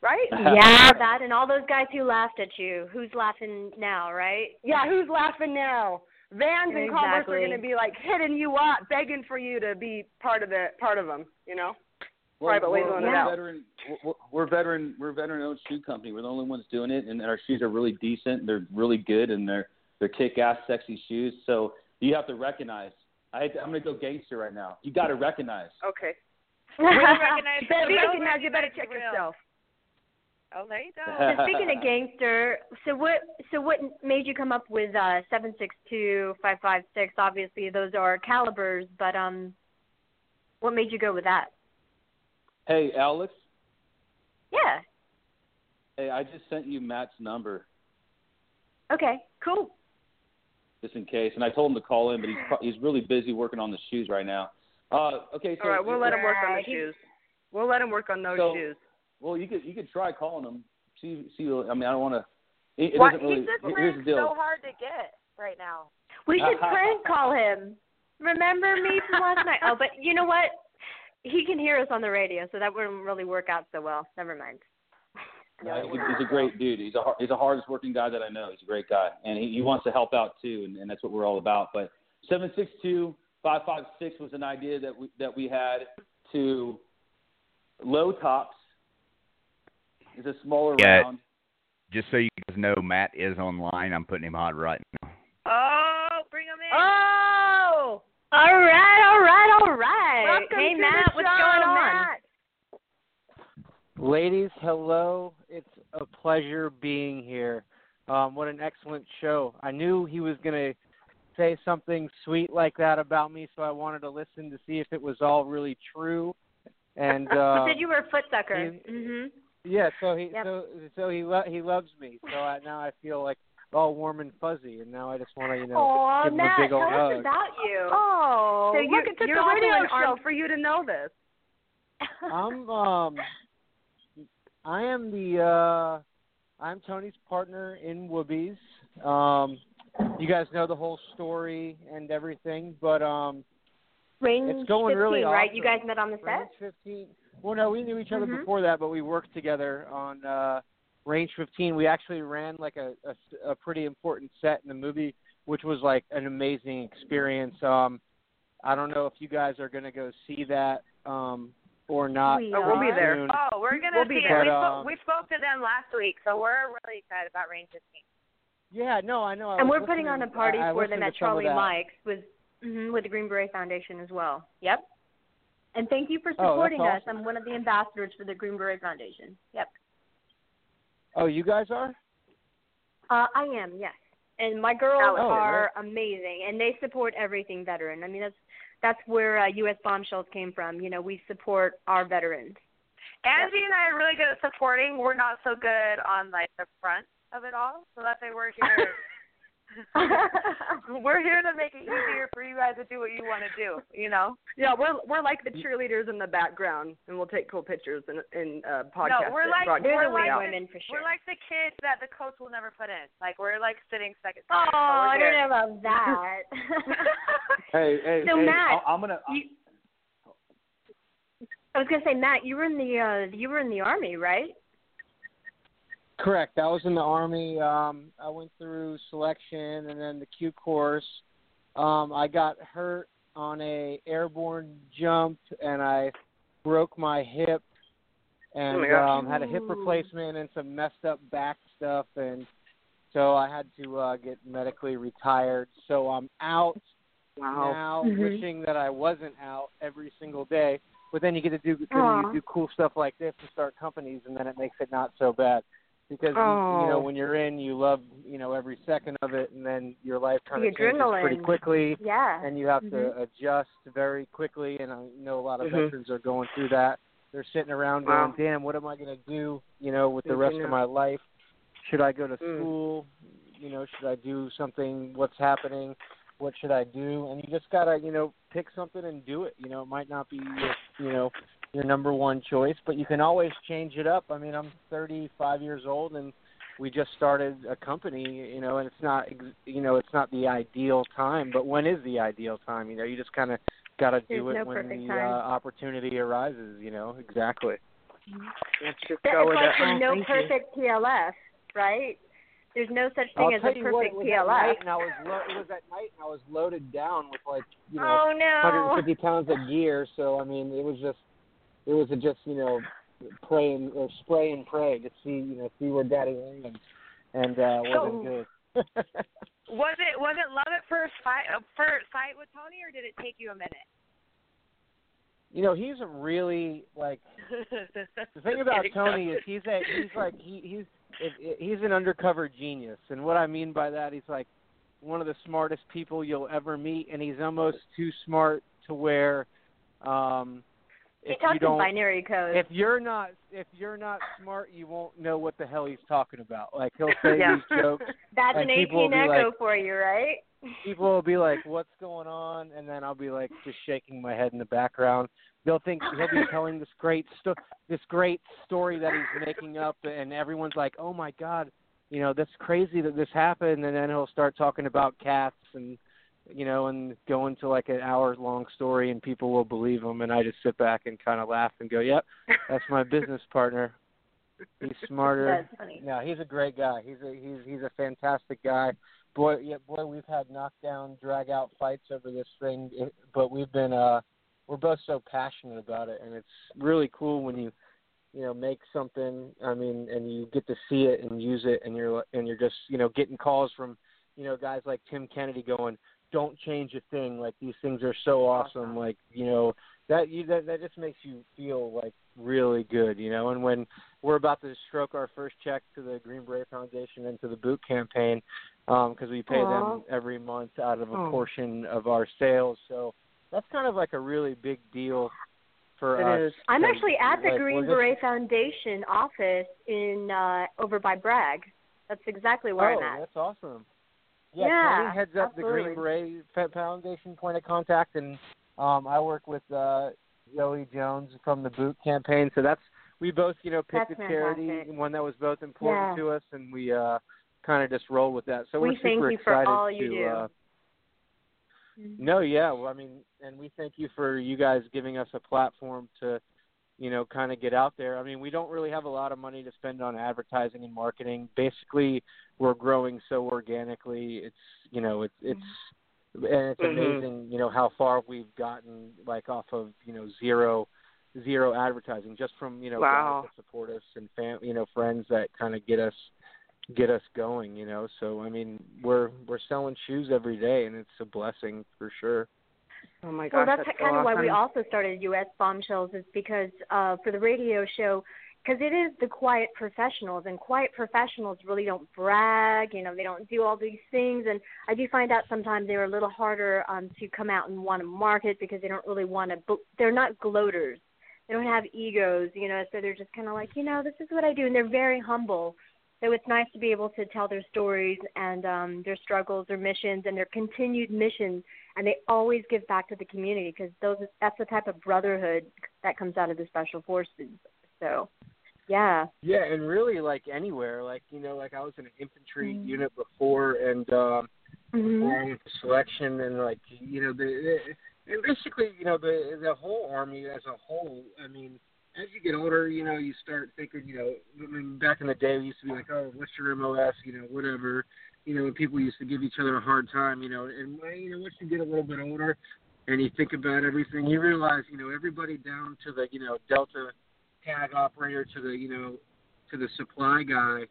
Right? *laughs* yeah, that and all those guys who laughed at you. Who's laughing now, right? Yeah, who's laughing now? Vans and Converse are going to be like hitting you up, begging for you to be part of the part of them. You know, Well, private we're, we're it out. veteran. We're, we're veteran. We're a veteran-owned shoe company. We're the only ones doing it, and our shoes are really decent. They're really good, and they're they're kick-ass, sexy shoes. So you have to recognize. I, I'm gonna go gangster right now. You got to recognize. Okay. *laughs* We recognize You better we don't recognize. You better check real. yourself. Oh, there you go. *laughs* So speaking of gangster, so what so what made you come up with uh seven six two five five six? Obviously those are calibers, but um what made you go with that? Hey, Alex. Yeah. Hey, I just sent you Matt's number Okay, cool. Just in case, and I told him to call in, but he's pro- he's really busy working on the shoes right now. Uh, okay, so All right, we'll let him work on the shoes. We'll let him work on those So- shoes. Well, you could you could try calling him. See see. I mean, I don't want to. It, it Why- doesn't really. he's just here's the playing deal. so hard to get right now. We should prank call him. Remember me from last night? Oh, but you know what? He can hear us on the radio, so that wouldn't really work out so well. Never mind. Yeah, he's, a, he's a great dude. He's a har- he's the hardest working guy that I know. He's a great guy, and he, he wants to help out too, and, and that's what we're all about. But seven six two five five six was an idea that we that we had to low tops. Is a smaller Yeah. round. Just so you guys know, Matt is online. I'm putting him on right now. Oh, bring him in. Oh, All right, all right, all right. welcome hey to Matt, the what's show, going on? Matt. Ladies, hello. It's a pleasure being here. Um, what an excellent show. I knew he was going to say something sweet like that about me, so I wanted to listen to see if it was all really true. And *laughs* uh, he said you were a foot sucker. he- Mhm. yeah, so he Yep. so so he lo- he loves me. So I, now I feel like all warm and fuzzy, and now I just want to you know Aw, give him Matt, a big old tell us hug. about you. Oh, So look, you're- it took you're a radio show arm- for you to know this. I'm um I am the uh I'm Tony's partner in Woobies. Um you guys know the whole story and everything, but um Range it's going 15, really right? awesome. You guys met on the Range set? 15. Well, no, we knew each other Mhm. before that, but we worked together on uh Range 15. We actually ran like a, a a pretty important set in the movie, which was like an amazing experience. Um I don't know if you guys are going to go see that um or not. We Oh, we'll be there. soon. Oh, we're gonna We'll be see there. it. We But, spoke, um, we spoke to them last week, so we're really excited about Range 15. Yeah, no, I know. I and was we're putting on a party I- I for them at to some of Charlie. Mike's with mhm, with the Green Beret Foundation as well. Yep. And thank you for Oh, that's supporting us. awesome. I'm one of the ambassadors for the Green Beret Foundation. Yep. Oh, you guys are? Uh, I am, yes. And my girls Oh, are amazing, and they support everything veteran. I mean, that's that's where uh, U.S. Bombshells came from. You know, we support our veterans. Angie and I are really good at supporting. We're not so good on like the front of it all, so that's why we're here. *laughs* *laughs* we're here to make it easier for you guys to do what you want to do. You know. Yeah, we're we're like the cheerleaders in the background, and we'll take cool pictures and and uh, podcast. no, we're like we're like out. women for sure. We're like the kids that the coach will never put in. Like we're like sitting second. Oh, so I don't here. know about *laughs* that. *laughs* Hey, hey, So, hey, Matt, I- I'm gonna. you, I was gonna say, Matt, you were in the uh, you were in the army, right? Correct. I was in the army. Um, I went through selection and then the Q course. Um, I got hurt on a airborne jump and I broke my hip and Oh my um, had a hip replacement and some messed up back stuff and so I had to uh, get medically retired. So I'm out now, Mhm. wishing that I wasn't out every single day. But then you get to do you do cool stuff like this and start companies, and then it makes it not so bad. Because you, you know Oh. when you're in, you love you know every second of it, and then your life kind of changes pretty quickly Yeah. and you have Mhm. to adjust very quickly. And I know a lot of Mhm. veterans are going through that. They're sitting around Wow. going, "Damn, what am I going to do? You know, with the rest of my life? Should I go to Mm. school? You know, should I do something? What's happening? What should I do?" And you just gotta, you know, pick something and do it. You know, it might not be, you know, your number one choice, but you can always change it up. I mean, I'm 35 years old and we just started a company, you know, and it's not, you know, it's not the ideal time. But when is the ideal time? You know, you just kind of got to do There's it no when the uh, opportunity arises. You know, exactly. Let's just That- go it's like it. the Oh, no thank you. perfect PLF, right? There's no such I'll thing as a you what, it perfect was at PLF. night, and I was lo- it was at night, and I was loaded down with like you know oh no. 150 pounds of gear. So I mean, it was just it was just you know pray and or spray and pray to see you know see where Daddy lands, and uh, wasn't So- good. *laughs* Was it was it love at first fight uh, first sight with Tony, or did it take you a minute? you know, he's a really like *laughs* the thing about Tony is he's a he's like he he's he's an undercover genius, and what I mean by that, he's like one of the smartest people you'll ever meet, and he's almost too smart to where um He if talks in binary code. if you're not if you're not smart, you won't know what the hell he's talking about. Like he'll say *laughs* Yeah. these jokes, That's an 18 echo like- for you, right? people will be like, "What's going on?" and then I'll be like, just shaking my head in the background. They'll think he'll be telling this great sto- this great story that he's making up, and everyone's like, "Oh my god, you know that's crazy that this happened." And then he'll start talking about cats and you know, and go into like an hour long story, and people will believe them. And I just sit back and kind of laugh and go, "Yep, that's my *laughs* business partner. He's smarter." That's funny. Yeah, he's a great guy. He's a he's he's a fantastic guy. Boy, yeah, boy, we've had knockdown, drag out fights over this thing, but we've been uh we're both so passionate about it, and it's really cool when you you know make something. I mean, and you get to see it and use it, and you're and you're just you know getting calls from you know guys like Tim Kennedy going, "Don't change a thing. Like these things are so awesome. Like you know that you that that just makes you feel like really good, you know. And when we're about to stroke our first check to the Green Beret Foundation and to the boot campaign, because we pay Aw. them every month out of a Oh. portion of our sales. So that's kind of like a really big deal for It us. is. I'm actually at the like, Green just- Beret Foundation office in uh over by Bragg. That's exactly where oh, I'm at. that's awesome. Yeah, Yeah, Tony heads up the Green absolutely. Beret Foundation point of contact, and um, I work with uh, Joey Jones from the Boot campaign. So that's we both, you know, picked That's a charity, one that was both important Yeah. to us, and we uh, kind of just roll with that. So We we're thank super you for excited all you to. do. Uh, no, yeah, well, I mean, and we thank you for you guys giving us a platform to, you know, kind of get out there. I mean, we don't really have a lot of money to spend on advertising and marketing. Basically, we're growing so organically. It's, you know, it's it's and it's Mhm. amazing, you know, how far we've gotten like off of, you know, zero zero advertising just from, you know, Wow. guys that support us and fam, you know, friends that kind of get us get us going, you know. So I mean, we're we're selling shoes every day, and it's a blessing for sure. Oh my Well, gosh, that's, that's kind so of why we also started U.S. Bombshells is because uh, for the radio show, because it is the quiet professionals, and quiet professionals really don't brag. You know, they don't do all these things, and I do find out sometimes they're a little harder um, to come out and want to market because they don't really want to. They're not gloaters. They don't have egos, you know. So they're just kind of like, you know, this is what I do, and they're very humble. So it's nice to be able to tell their stories and um, their struggles, their missions, and their continued missions and they always give back to the community because those that's the type of brotherhood that comes out of the special forces. So, yeah. Yeah, and really like anywhere, like you know, like I was in an infantry Mhm. unit before, and um, Mhm. before I selection, and like you know, the, the and basically, you know, the the whole army as a whole. I mean, as you get older, you know, you start thinking, you know, I mean, back in the day, we used to be like, oh, what's your MOS, you know, whatever. You know, and people used to give each other a hard time, you know, and uh, you know, once you get a little bit older, and you think about everything, you realize, you know, everybody down to the, you know, Delta tag operator to the, you know, to the supply guy,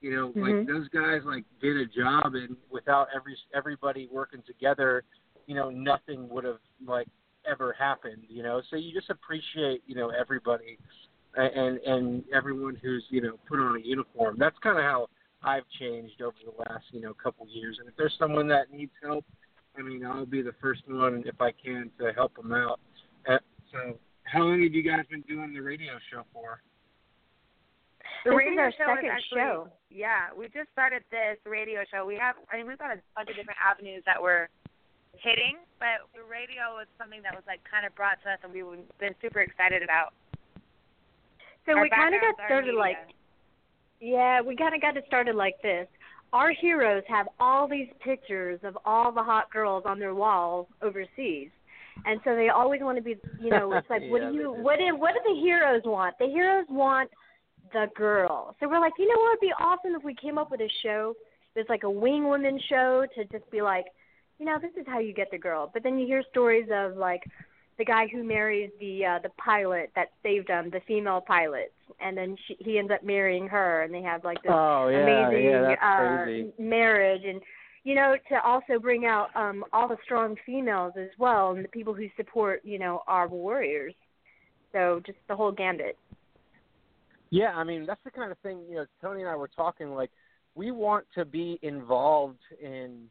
you know, like Mhm. those guys like did a job, and without every everybody working together, you know nothing would have like ever happened. You know, so you just appreciate you know everybody and and everyone who's you know put on a uniform. That's kind of how I've changed over the last you know couple years. And if there's someone that needs help, I mean, I'll be the first one if I can to help them out. Uh, so, how long have you guys been doing the radio show for? The This is radio our show is actually, show. Yeah, we just started this radio show. We have, I mean, we've got a bunch of different avenues that we're hitting, but the radio was something that was like kind of brought to us, and we've been super excited about. So Our we kind of got started media. like, yeah, we kind of got it started like this. Our heroes have all these pictures of all the hot girls on their wall overseas, and so they always want to be, you know, it's like, *laughs* what do you, what do, what do the heroes want? The heroes want the girl. So we're like, you know what would be awesome if we came up with a show that's like a wing woman show to just be like, you know, this is how you get the girl. But then you hear stories of like the guy who marries the uh the pilot that saved him, the female pilot, and then she, he ends up marrying her, and they have like this Oh yeah, amazing yeah, uh crazy. marriage, and you know to also bring out um all the strong females as well, and the people who support you know our warriors. So just the whole gambit. Yeah, I mean that's the kind of thing you know. Tony and I were talking like we want to be involved in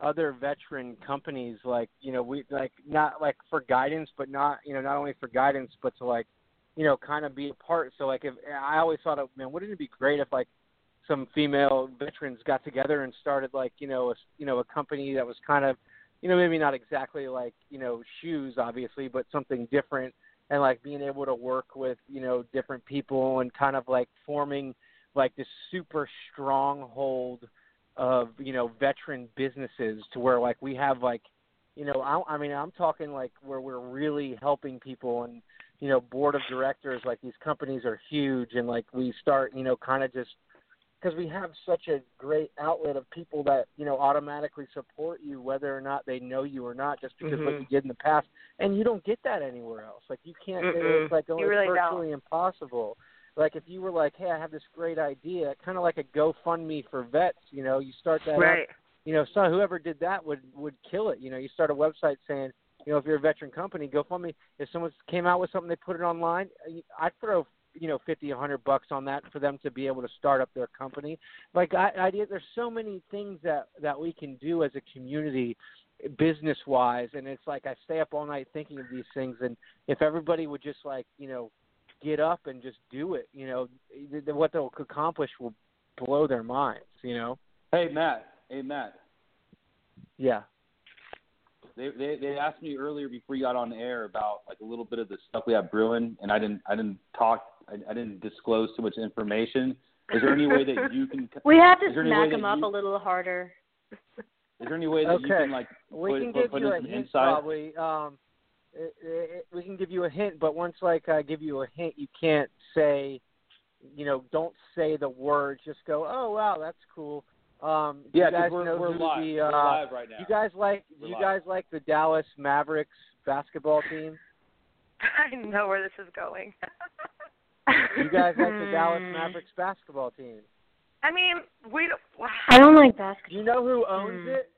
other veteran companies, like you know we like not like for guidance, but not you know not only for guidance, but to like you know kind of be a part. So like if I always thought, of, man, wouldn't it be great if like some female veterans got together and started like you know a you know a company that was kind of you know maybe not exactly like you know shoes obviously, but something different and like being able to work with you know different people and kind of like forming like this super stronghold of you know veteran businesses to where like we have like you know I, I mean I'm talking like where we're really helping people and you know board of directors like these companies are huge and like we start you know kind of just because we have such a great outlet of people that you know automatically support you whether or not they know you or not just because what Mhm. you did in the past and you don't get that anywhere else like you can't Mm-mm. it's like You it's really don't. virtually impossible like if you were like hey i have this great idea kind of like a gofundme for vets you know you start that up Right. you know, so whoever did that would would kill it. You know, you start a website saying, you know, if you're a veteran company, GoFundMe. If someone came out with something, they put it online. I'd throw you know fifty, a hundred bucks on that for them to be able to start up their company. Like I, idea, there's so many things that that we can do as a community, business wise, and it's like I stay up all night thinking of these things. And if everybody would just like you know get up and just do it, you know, th- th- what they'll accomplish will blow their minds. You know. Hey Matt. Hey Matt. Yeah. They, they they asked me earlier before you got on air about like a little bit of the stuff we have brewing, and I didn't I didn't talk I, I didn't disclose too much information. Is there any way that you can? *laughs* We have to is there any way smack that him up you- a little harder. Is there any way that you can like we put, can put, give put you in a hint insight? probably um it, it, we can give you a hint but once like i give you a hint you can't say you know don't say the word just go oh wow that's cool um Yeah, you 'cause guys we're know we're live. the we're uh live right now. you guys like We're you live. guys like the dallas mavericks basketball team *laughs* I know where this is going. *laughs* you guys like the dallas mavericks basketball team I mean, we. Don't, *sighs* I don't like basketball. do you know who owns Hmm. it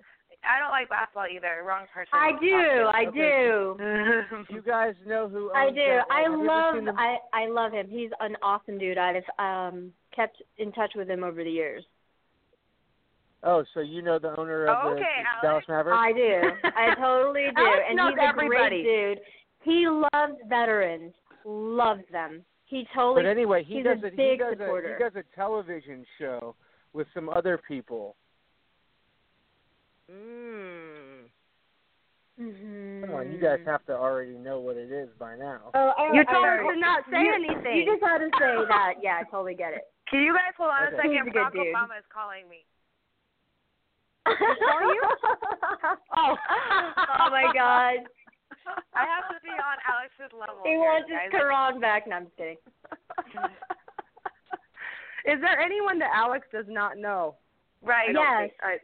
I don't like basketball either. Wrong person. I do, I to. do. do you guys know who owns I do. that? I Have you ever love? I I love him. He's an awesome dude. I've um kept in touch with him over the years. oh so you know the owner of Oh, the, okay, the Alex. Dallas Mavericks I do. *laughs* I totally do. Alex and knows he's a everybody. great dude. He loves veterans. Loves them. He totally But anyway, he does a a, he does supporter. a he does a television show with some other people. Mm. Mhm. Come on, you guys have to already know what it is by now. Oh, I, You I told already- us to not say you, anything. You just had to say that. Yeah, I totally get it. *laughs* Can you guys hold on Okay. a second? A Barack dude. Obama is calling me. *laughs* Are you? oh. *laughs* oh my God. I have to be on Alex's level. He here, wants guys. his Quran back. No, I'm just kidding. *laughs* Is there anyone that Alex does not know? Right. I don't Yes. think-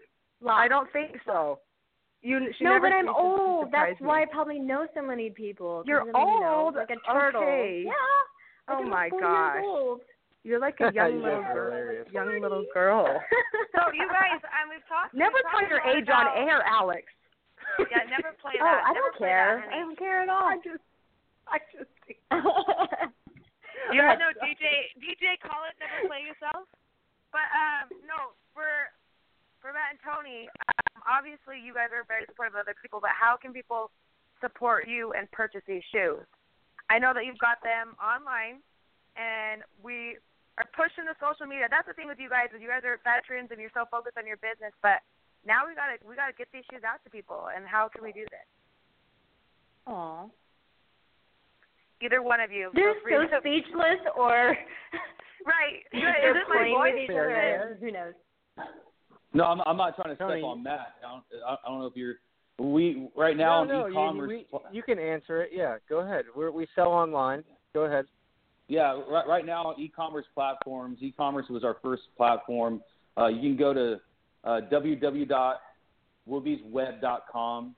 I, I don't think so. You she no, never but I'm old. That's me. why I probably know so many people. You're I'm, you know, old? like a turtle. Okay. Yeah. Oh like I'm my gosh. You're like a *laughs* young little guys girl. hilarious. Young little girl. So you guys, and we've talked. Never we've tell your a lot age on air, Alex. Yeah, never play that. Oh. I never don't care. That, I don't care at all. I just, I just. *laughs* You guys know DJ DJ call it never play yourself. But um no, for for Matt and Tony, um, obviously you guys are very supportive of other people, but how can people support you and purchase these shoes? I know that you've got them online and we are pushing the social media. That's the thing with you guys is you guys are veterans and you're so focused on your business, but now we gotta we gotta get these shoes out to people and how can we do this? Aw. Either one of you. They're so to- speechless or *laughs* Right. *laughs* Is they're this my playing with voice? each other. Who knows? No, I'm, I'm not trying to Tony. step on Matt. I don't, I I don't know if you're. We right now no, no, you- e-commerce. we- you can answer it. Yeah, go ahead. We're, we sell online. Go ahead. Yeah, right, right now on e-commerce platforms, e-commerce was our first platform. Uh, you can go to uh, www.woobiesweb.com,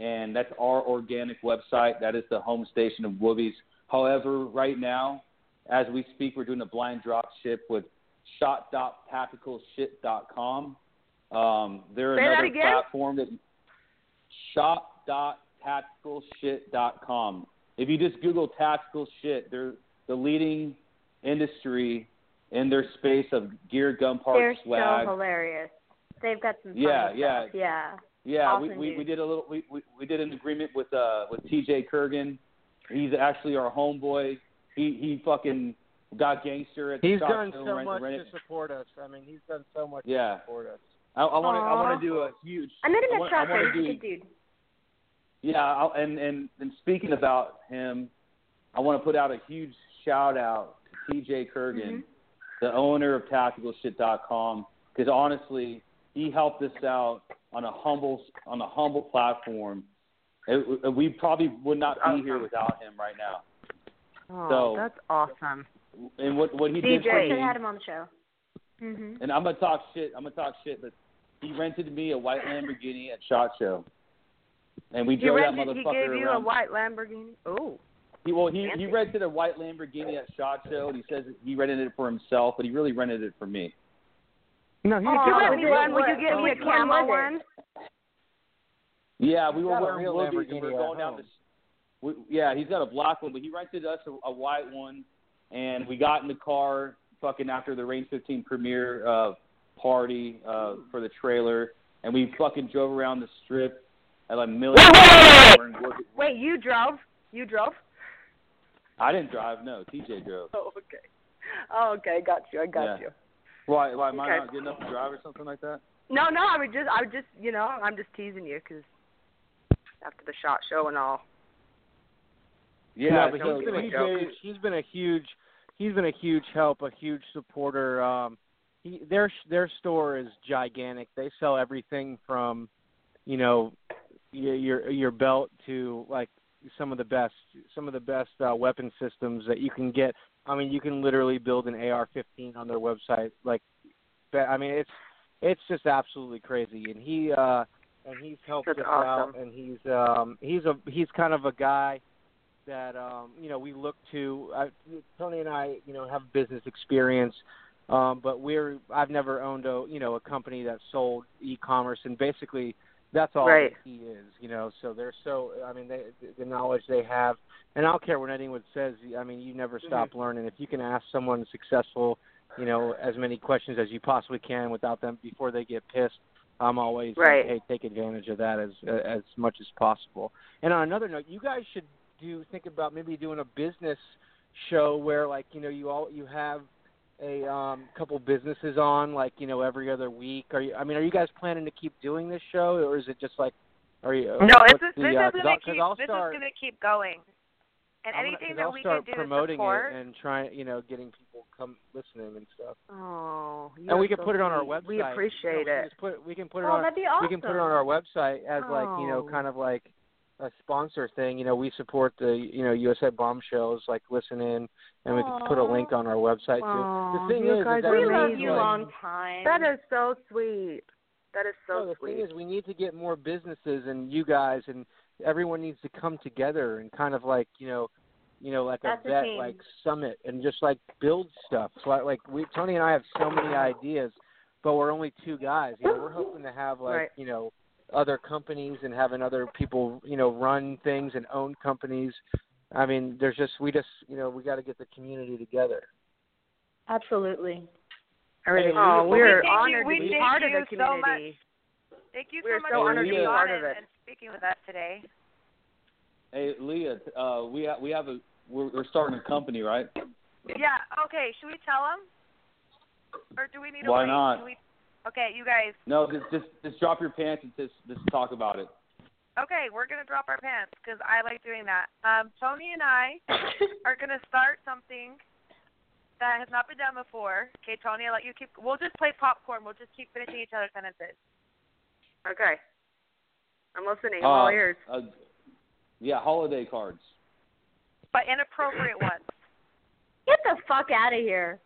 and that's our organic website. That is the home station of Woobies. However, right now, as we speak, we're doing a blind drop ship with shop.tacticalshit.com. Um, they're Say that another again? platform that shop.tacticalshit.com. If you just Google tactical shit, they're the leading industry in their space of gear, gun parts, They're swag. so hilarious. They've got some fun Yeah, stuff. yeah. Yeah. Yeah, we, Awesome we, dude. we did a little we, we we did an agreement with uh with TJ Kurgan. He's actually our homeboy. He he fucking got gangster at the He's shop done so rent- much rent- to support us. I mean, he's done so much Yeah. to support us. I, I want to I want to do a huge. I met him at wanna- I Shopper. He's a good dude. Yeah, I'll, and and and speaking about him, I want to put out a huge shout out to TJ Kurgan, Mm-hmm. the owner of TacticalShit.com, because honestly, he helped us out on a humble on a humble platform. It, we probably would not be here without him right now. Oh, So- that's awesome. And what what he did for DJ me, should had him on the show. Mhm. and I'm gonna talk shit. I'm gonna talk shit, but he rented me a white Lamborghini at Shot Show, and we He drove that rented. He motherfucker gave you around. a white Lamborghini. Oh. He well he Fancy. he rented a white Lamborghini at Shot Show, and he says he rented it for himself, but he really rented it for me. No, he Oh, got you a let me real- one. Would you give me a Which one camel one? Yeah, we were wearing real Woobies, and we were going down home. this. We, yeah, he's got a black one, but he rented us a, a white one, and we got in the car fucking after the Range 15 premiere uh, party uh, for the trailer, and we fucking drove around the strip at like a million. wearing Woobies. Wait, you drove? You drove? I didn't drive. No, TJ drove. Oh, okay. Oh, okay. Got you. I got Yeah. you. Why? Why am I Okay. not good enough to drive or something like that? No, no. I would just, I would just, you know, I'm just teasing you because after the shot show and all. Yeah, no, but so he's been a TJ huge. He's been a huge. He's been a huge help, a huge supporter. Um, he their their store is gigantic. They sell everything from, you know, your your, your belt to like some of the best some of the best uh, weapon systems that you can get. I mean, you can literally build an AR-15 on their website. Like, I mean, it's it's just absolutely crazy. And he uh, and he's helped That's us awesome. out. And he's um, he's a he's kind of a guy that um, you know we look to. I, Tony and I, you know, have business experience, um, but we're I've never owned a you know a company that sold e-commerce, and basically that's all Right. that he is. You know, so they're so. I mean, they, the knowledge they have, and I don't care what anyone says. I mean, you never mm-hmm. stop learning. If you can ask someone successful, you know, as many questions as you possibly can without them before they get pissed. I'm always like, Right. hey, take advantage of that as as much as possible. And on another note, you guys should do think about maybe doing a business show where like you know you all you have a um couple businesses on like you know every other week. Are you? I mean, are you guys planning to keep doing this show, or is it just like? Are you? No, what's it's, the, this, uh, is 'cause gonna keep, I'll this start, is gonna keep going. And I'm gonna- that I'll we start can do to promoting support. it and trying, you know, getting people come listening and stuff. Oh, yeah. and we can so put it on our sweet. website. We appreciate you know, we it. can just put, we can put it Oh, on. that'd be awesome. We can put it on our website as like you know, Oh. kind of like a sponsor thing. You know, we support the you know USA Bomb shows. Like listen in, and we can put a link on our website too. The thing you is, is guys that are We love need, you long time. That is so sweet. That is so no, the sweet. thing is, we need to get more businesses and you guys and everyone needs to come together and kind of like you know, you know, like That's a vet like summit and just like build stuff. So I, like we, Tony and I have so many ideas, but we're only two guys. You know, we're hoping to have like Right. you know, other companies and having other people, you know, run things and own companies. I mean, there's just we just you know we got to get the community together. Absolutely. Everything. Well, Oh, we we're thank you- honored we to be part of you the so community. Thank you so We're so much so for honored to be being part of it. and speaking with us today. Hey, Leah, uh, we ha- we have a we're, we're starting a company, right? Yeah. Okay. Should we tell them, or do we need to Why wait? not? Should we... Okay, you guys. No, just just just drop your pants and just just talk about it. Okay, we're gonna drop our pants because I like doing that. Um, Tony and I *laughs* are gonna start something that has not been done before. Okay, Tony, I'll let you keep. We'll just play popcorn. We'll just keep finishing each other's sentences. Okay. I'm listening. I'm all Uh, ears. uh, yeah, holiday cards. but inappropriate ones. Get the fuck out of here.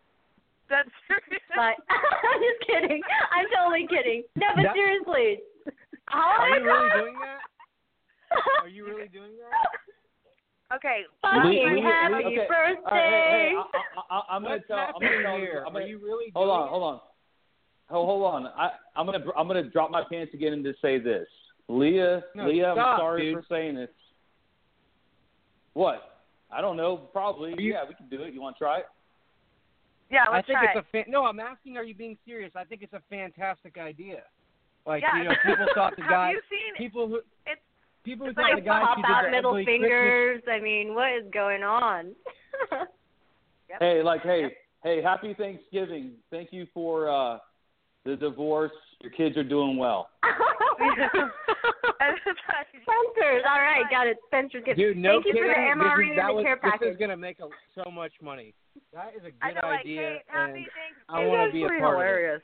That's *laughs* But *laughs* I'm just kidding. I'm totally kidding. No, but That- seriously. Are you really doing that? Are you really doing that? Okay. Fucking Lee- Lee- happy okay. birthday. All right, hey, hey, I, I, I, I'm gonna What's tell. I'm happening gonna tell. here? I'm Are gonna, you really hold on, it? hold on. Hold, hold on. I, I'm gonna I'm gonna drop my pants again and just say this. Leah, No, Leah, stop, I'm sorry dude. for saying this. What? I don't know. Probably. You- yeah, we can do it. You want to try it? Yeah, I let's I think try. it's a fan- no. I'm asking, are you being serious? I think it's a fantastic idea. Like yeah. you know, people *laughs* thought the Have guy, you seen? people who It's people who it's thought like the guy Pop out middle ugly Christmas- fingers. I mean, what is going on? *laughs* Yep. Hey, like, hey, Yep. hey, happy Thanksgiving. Thank you for uh the divorce. Your kids are doing well. *laughs* Spencer's. All right, got it. Spencer's good. Dude, no Thank you kidding. for the this MRE is, and the was, care this is gonna make a, so much money. That is a I good know, like, idea, hey, happy and I want to be a pretty part hilarious.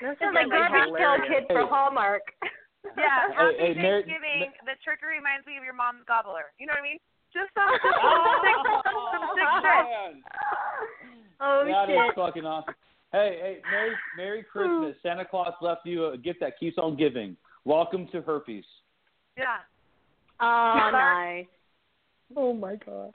This This is is like garbage pail hilarious. kid for Hallmark. *laughs* Yeah, happy hey, Mary- Thanksgiving. the turkey reminds me of your mom's gobbler. You know what I mean? Just *laughs* some, just some oh, sick, some sick shit. man. *laughs* Oh That is shit. fucking awesome. Hey, hey, Merry Merry Christmas. Santa Claus left you a gift that keeps on giving. Welcome to herpes. Yeah. Oh, nice. Oh my gosh.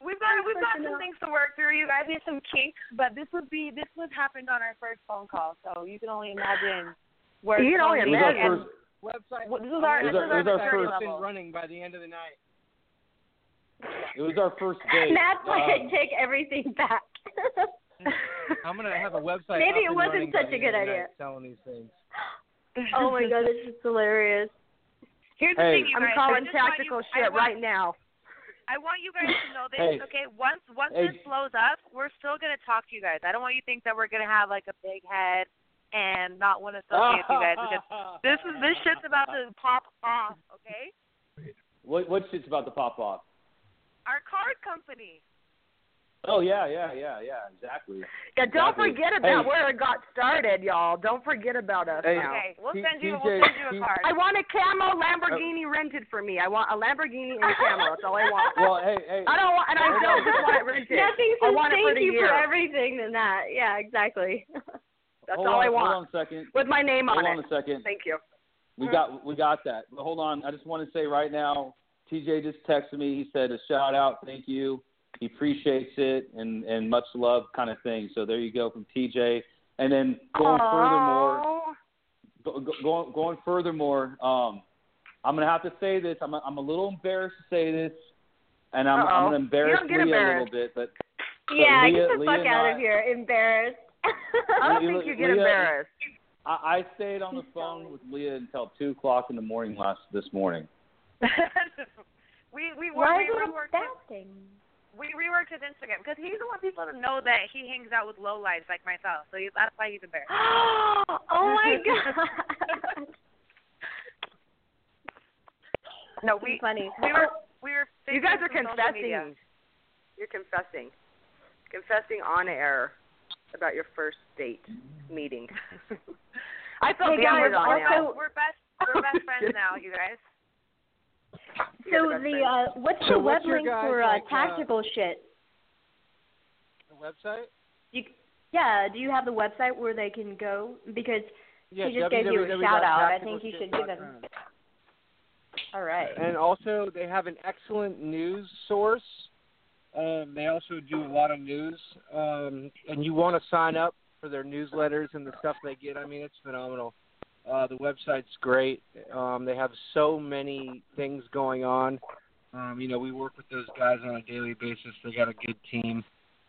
We've got we've got some things to work through. You guys need some kinks, but this would be this would happened on our first phone call, so you can only imagine where You can only Tony our imagine. first website. Well, this is our- this is our- this is our maturity first level. running by the end of the night. it was our first date. Matt's like, Um, take everything back. *laughs* I'm gonna have a website. Maybe it wasn't such a good end of the idea. Selling these things. *gasps* oh my god, this is hilarious. Here's the thing, you I'm guys. calling I just want tactical you, shit I want, right now. I want you guys to know *laughs* this, Hey. okay? Once once Hey. this blows up, we're still gonna talk to you guys. I don't want you to think that we're gonna have like a big head and not want to associate with you guys because *laughs* this is this shit's about to pop off, okay? what what shit's about to pop off? Our card company. Oh yeah, yeah, yeah, yeah, exactly. Yeah, don't Exactly. forget about Hey. where it got started, y'all. Don't forget about us Hey. now. Okay, we'll T- send you TJ we'll send you a T- card. I want a camo oh. Lamborghini rented for me. I want a Lamborghini and a camo. That's all I want. Well, hey, hey. I don't want, and I don't just want it rented. *laughs* Nothing I says want it thank for the you year. for everything than that. Yeah, exactly. *laughs* That's hold all on, I want. Hold on a second. With my name Hold on on it. Hold on a second. Thank you. We got we got that. But hold on, I just want to say right now, TJ just texted me. He said a shout out, thank you. He appreciates it and and much love kind of thing. So there you go from TJ. And then going furthermore, Aw. go, go, going going furthermore, um, I'm gonna have to say this. I'm a, I'm a little embarrassed to say this, and I'm I'm gonna embarrass You don't Leah a little bit, but yeah, Leah- get the Leah fuck and out I- of here. Embarrassed. *laughs* I don't Leah- think you get Leah- embarrassed. I, I stayed on the phone with Leah until two o'clock in the morning last this morning. *laughs* we we Why we is it a reworked bad his, thing? We reworked his Instagram because he doesn't want people to know that he hangs out with low lives like myself. So he, that's why he's embarrassed. *gasps* oh my *laughs* god. No, we funny. we were we were. You guys are fixing some social media. confessing. You're confessing. Confessing on air about your first date meeting. *laughs* I felt Hey, guys, hammered on We're now. we're best we're best friends *laughs* now, you guys. You're So the uh, what's So the what's web your link guys' for uh, like, uh, tactical shit? The website? You, yeah, do you have the website where they can go? Because Yeah, he just gave you a shout out. I think you should give him. All right. And also, they have an excellent news source. Um, they also do a lot of news, um, and you want to sign up for their newsletters and the stuff they get. I mean, it's phenomenal. Uh, the website's great. Um, they have so many things going on. Um, you know, we work with those guys on a daily basis. They got a good team,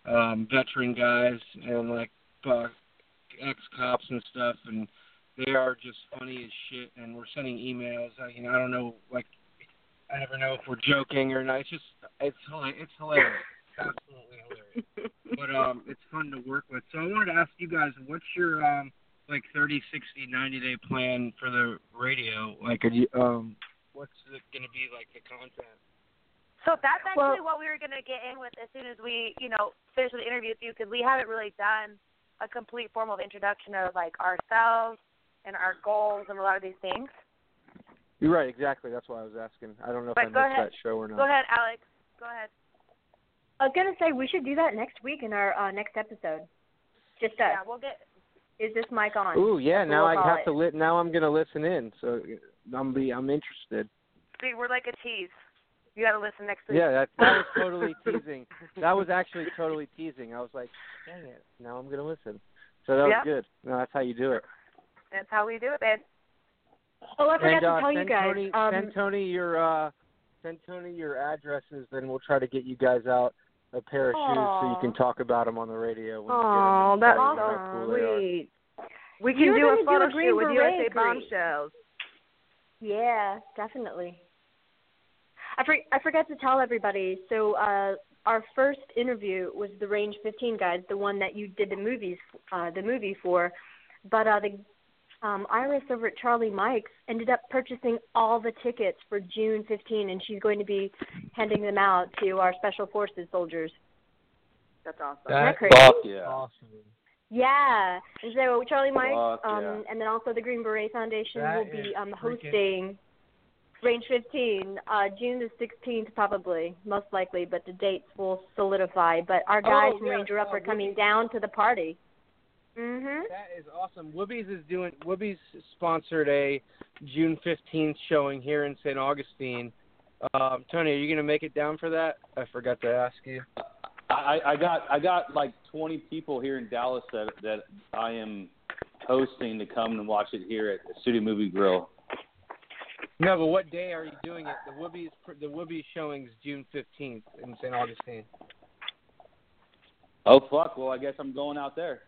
um, veteran guys and like uh, ex cops and stuff, and they are just funny as shit. And we're sending emails. I, you know, I don't know, like, I never know if we're joking or not. It's just, it's it's hilarious, absolutely hilarious. *laughs* but um, it's fun to work with. So I wanted to ask you guys, what's your um, like 30, 60, 90 day plan for the radio? Like, are you um, what's going to be like the content? So that's actually Well- what we were going to get in with as soon as we, you know, finish the interview with you because we haven't really done a complete formal introduction of like ourselves and our goals and a lot of these things. You're right, exactly. That's why I was asking. I don't know But if I missed ahead. that show or not. Go ahead, Alex. Go ahead. I was gonna say we should do that next week in our uh, next episode. Just us. Yeah, we'll get. Is this mic on? Ooh, yeah. That's Now I have it. to li- Now I'm gonna listen in. So I'm be I'm interested. See, we're like a tease. You got to listen next week. Yeah, that that was *laughs* totally teasing. That was actually totally teasing. I was like, dang it. Now I'm gonna listen. So that was good. No, that's how you do it. That's how we do it, man. Oh, I forgot and, uh, to tell you guys. Tony, um, send Tony your uh, send Tony your addresses, then we'll try to get you guys out a pair of shoes so you can talk about them on the radio. When Oh, you get 'em and that's tell you so cool sweet. We can You're do a gonna do photo a shoot with Beret USA Green. Bombshells. Yeah, definitely. I for, I forgot to tell everybody. So uh, our first interview was the Range 15 guys, the one that you did the movies, uh, the movie for. But uh, the um, Iris over at Charlie Mike's ended up purchasing all the tickets for June 15, and she's going to be handing them out to our Special Forces soldiers. That's awesome. Isn't that That crazy? Fuck yeah. Awesome. Yeah, and so Charlie Mike, Fuck um, yeah. and then also the Green Beret Foundation That will be is um, freaking- hosting Range 15, uh, June the 16th, probably, most likely, but the dates will solidify. But our guys Oh, from yeah, Ranger Up uh, are coming Whoopi. down to the party. Mhm. That is awesome. Woobies is doing Woobies sponsored a June fifteenth showing here in St. Augustine. Um, Tony, are you gonna make it down for that? I forgot to ask you. I, I got I got like 20 people here in Dallas that that I am hosting to come and watch it here at the Studio Movie Grill. No, but what day are you doing it? The Woobies the Woobies showing's June fifteenth in St. Augustine. Oh fuck! Well, I guess I'm going out there.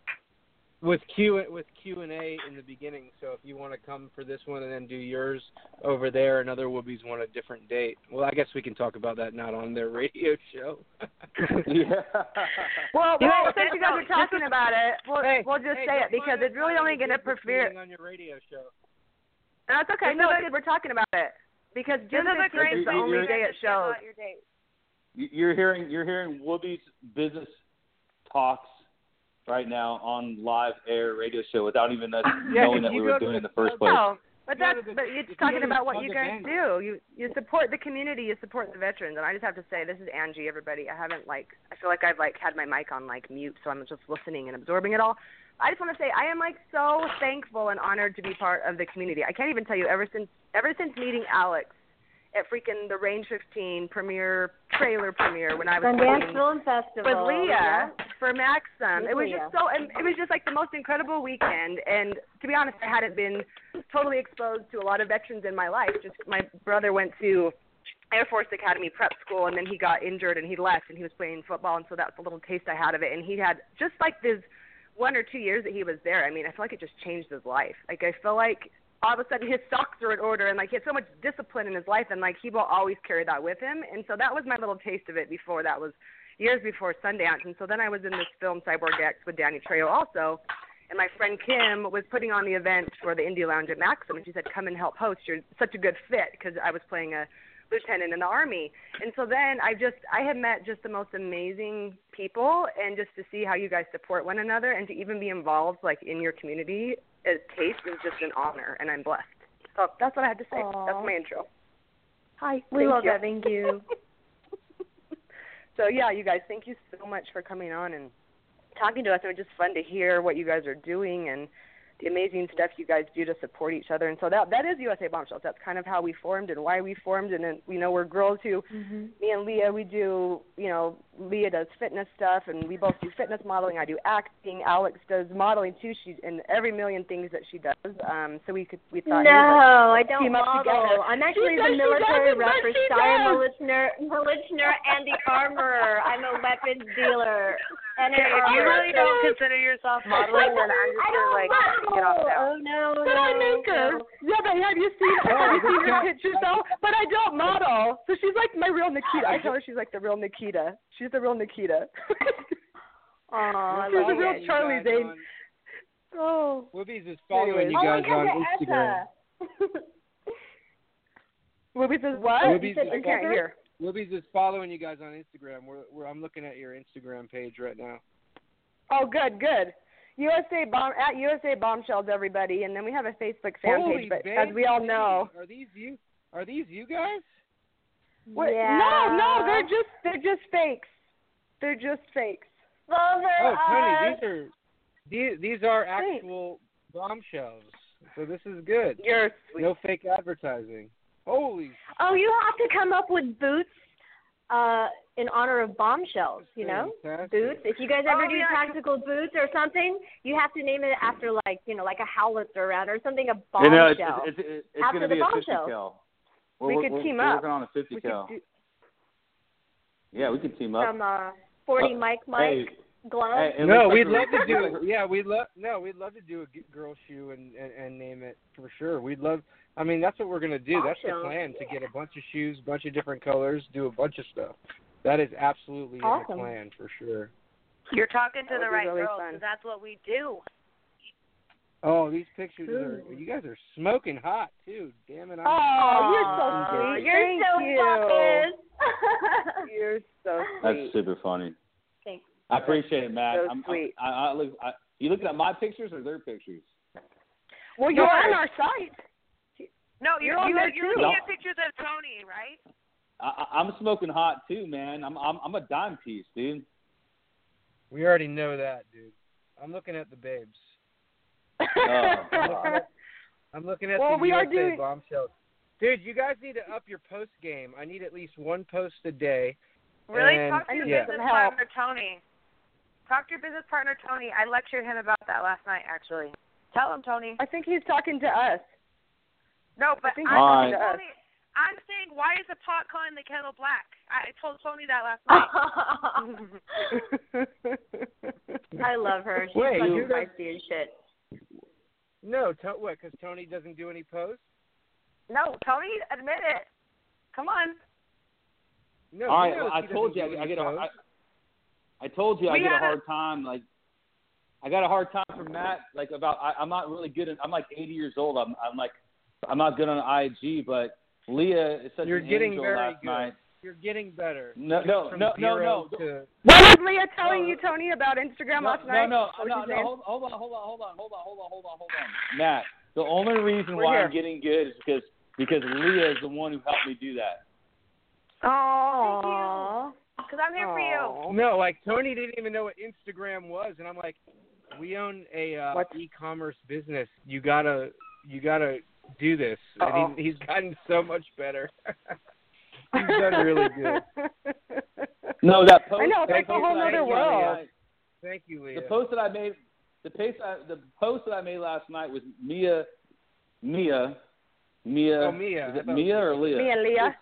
With Q with Q and A in the beginning. So if you want to come for this one and then do yours over there, another Woobies want a different date. Well, I guess we can talk about that not on their *laughs* radio show. *laughs* yeah. *laughs* Well, You well know, since you guys are talking about it, we'll, Hey, we'll just hey, say it because it's really only going to business prefer. on your radio show. That's okay. This No, is it's good. We're talking about it because This June is a 15th is the only you're- day it shows. Your date. You- You're hearing you're hearing Woobies business talks right now on live air radio show without even us *laughs* Yeah, knowing that we were doing it in the first place. No, but that's but if it's you talking about what you guys Angie. do. You you support the community, you support the veterans, and I just have to say, this is Angie. Everybody, I haven't like I feel like I've like had my mic on like mute, so I'm just listening and absorbing it all. I just want to say I am like so thankful and honored to be part of the community. I can't even tell you ever since ever since meeting Alex at freaking the Range 15 premiere trailer premiere when I was Sundance Film Festival. with Leah yeah. for Maxim. With It was Leah. just so, it was just like the most incredible weekend. And to be honest, I hadn't been totally exposed to a lot of veterans in my life. Just my brother went to Air Force Academy prep school, and then he got injured and he left, and he was playing football, and so that's a little taste I had of it. And he had just like this one or two years that he was there. I mean, I feel like it just changed his life. Like I feel like all of a sudden his socks are in order and like he had so much discipline in his life and like he will always carry that with him. And so that was my little taste of it before. That was years before Sundance. And so then I was in this film Cyborg X with Danny Trejo also. And my friend Kim was putting on the event for the Indie Lounge at Maxim and she said come and help host. You're such a good fit because I was playing a lieutenant in the army and so then I just I have met just the most amazing people and just to see how you guys support one another and to even be involved like in your community as taste is just an honor and I'm blessed. So that's what I had to say. Aw. That's my intro. Hi. We thank love you. Thank you. *laughs* so yeah, you guys, thank you so much for coming on and talking to us. It was just fun to hear what you guys are doing and the amazing stuff you guys do to support each other. And so that that is USA Bombshells. That's kind of how we formed and why we formed. And then you know we're girls who, Mhm. me and Leah, we do you know Leah does fitness stuff, and we both do fitness modeling. I do acting. Alex does modeling too. She's in every million things that she does. Um, so we could we thought No, we I don't team up model. together. I'm actually the military doesn't, rep but for she Steyr does. Militner, Militner and the armorer. I'm a weapons dealer. *laughs* And Okay, if you really armorer. don't consider yourself modeling, then I'm just I gonna don't like model. get off now. Oh no, But no, I make her. no. Yeah, but have you seen Oh, *laughs* have you seen her guy- pictures though? But I don't model. So she's like my real Nikita. I tell her she's like the real Nikita. She's the real Nikita. Aw, *laughs* she's the real it. Charlie Zane. Oh. Woobies is following you Oh, guys look at on Instagram. Essa. Ruby says what? Ruby You said- says I can't what? hear. Woobies just following you guys on Instagram. We're, we're I'm looking at your Instagram page right now. Oh, good, good. USA bomb at USA bombshells, everybody, and then we have a Facebook fan Holy page. But babe, as we all know, Are these you? Are these you guys? what, Yeah. no, no, they're just they're just fakes. They're just fakes. Those are Oh, Tony, us. these are these these are actual bombshells. So this is good. You're sweet. No fake advertising. Holy Oh, you have to come up with boots uh in honor of bombshells, you know? fantastic. Boots. If you guys ever Oh, do yeah. tactical boots or something, you have to name it after like, you know, like a howitzer round or something a You bombshell. know, it's it's, it's, it's After going to the be a 50 bombshell. cal. We're, We we're, could we're, team we're up. working on a 50 We cal. do, Yeah, we could team up. From uh forty Uh, Mike Mike hey, glove. hey, no, looks we'd love to we're- *laughs* do. Yeah, we'd love. No, we'd love to do a girl shoe and, and and name it for sure. We'd love. I mean, that's what we're gonna do. That's the Awesome. plan to get a bunch of shoes, bunch of different colors, do a bunch of stuff. That is absolutely in Awesome. the plan for sure. You're talking to That the right really girls, fun. 'cause that's what we do. Oh, these pictures are. You guys are smoking hot too. Damn it! I'm, Oh, you're so Aw, sweet. You're Thank so you. focused. *laughs* *laughs* You're so sweet. That's super funny. Thanks. I appreciate it, Matt. So I'm, sweet. I, I, I look. I, you looking at my pictures or their pictures? Well, you're Yours. on our site. No, You're you're on you, there you're looking No. at pictures of Tony, right? I, I- I'm smoking hot too, man. I'm I'm I'm a dime piece, dude. we already know that, dude. I'm looking at the babes. Oh, I'm looking at Well, the we are doing- bombshells. Dude, you guys need to up your post game. I need at least one post a day. Really? And, Talk to your yeah. business help. partner Tony. Talk to your business partner Tony. I lectured him about that last night, actually. Tell him, Tony. I think he's talking to us. No, but think I'm, he's talking to us. Tony, I'm saying, why is the pot calling the kettle black? I told Tony that last *laughs* night. I love her. She's Wait, fucking you guys- feisty as shit. no, to, what? Because Tony doesn't do any posts. no, Tony, admit it. Come on. No, all he Well, I told you I, I any get a. I. I told you I We get a had a- hard time. Like I got a hard time from Matt. Like about I, I'm not really good. At, I'm like 80 years old. I'm I'm like I'm not good on IG. But Leah is such You're an getting angel very last good. night. You're getting better. No, no, no, no, no. To, What was Leah telling No, you, Tony, about Instagram No, last night? no, What was no, she no. Hold, hold on, hold on, hold on, hold on, hold on, hold on, hold on. Matt, the only reason We're why here. I'm getting good is because because Leah is the one who helped me do that. Oh, because I'm here for you. No, like Tony didn't even know what Instagram was, and I'm like, we own a uh, What? e-commerce business. You gotta, you gotta do this. Uh-oh. And he, he's gotten so much better. *laughs* he's done really good. No, that post. I know, it's like a whole that I nother made world. last night- Thank you, Leah. The post that I made, the post, I, the post that I made last night was Mia, Mia, Mia. Oh, Mia. Is it Mia or Leah? Mia, and Leah.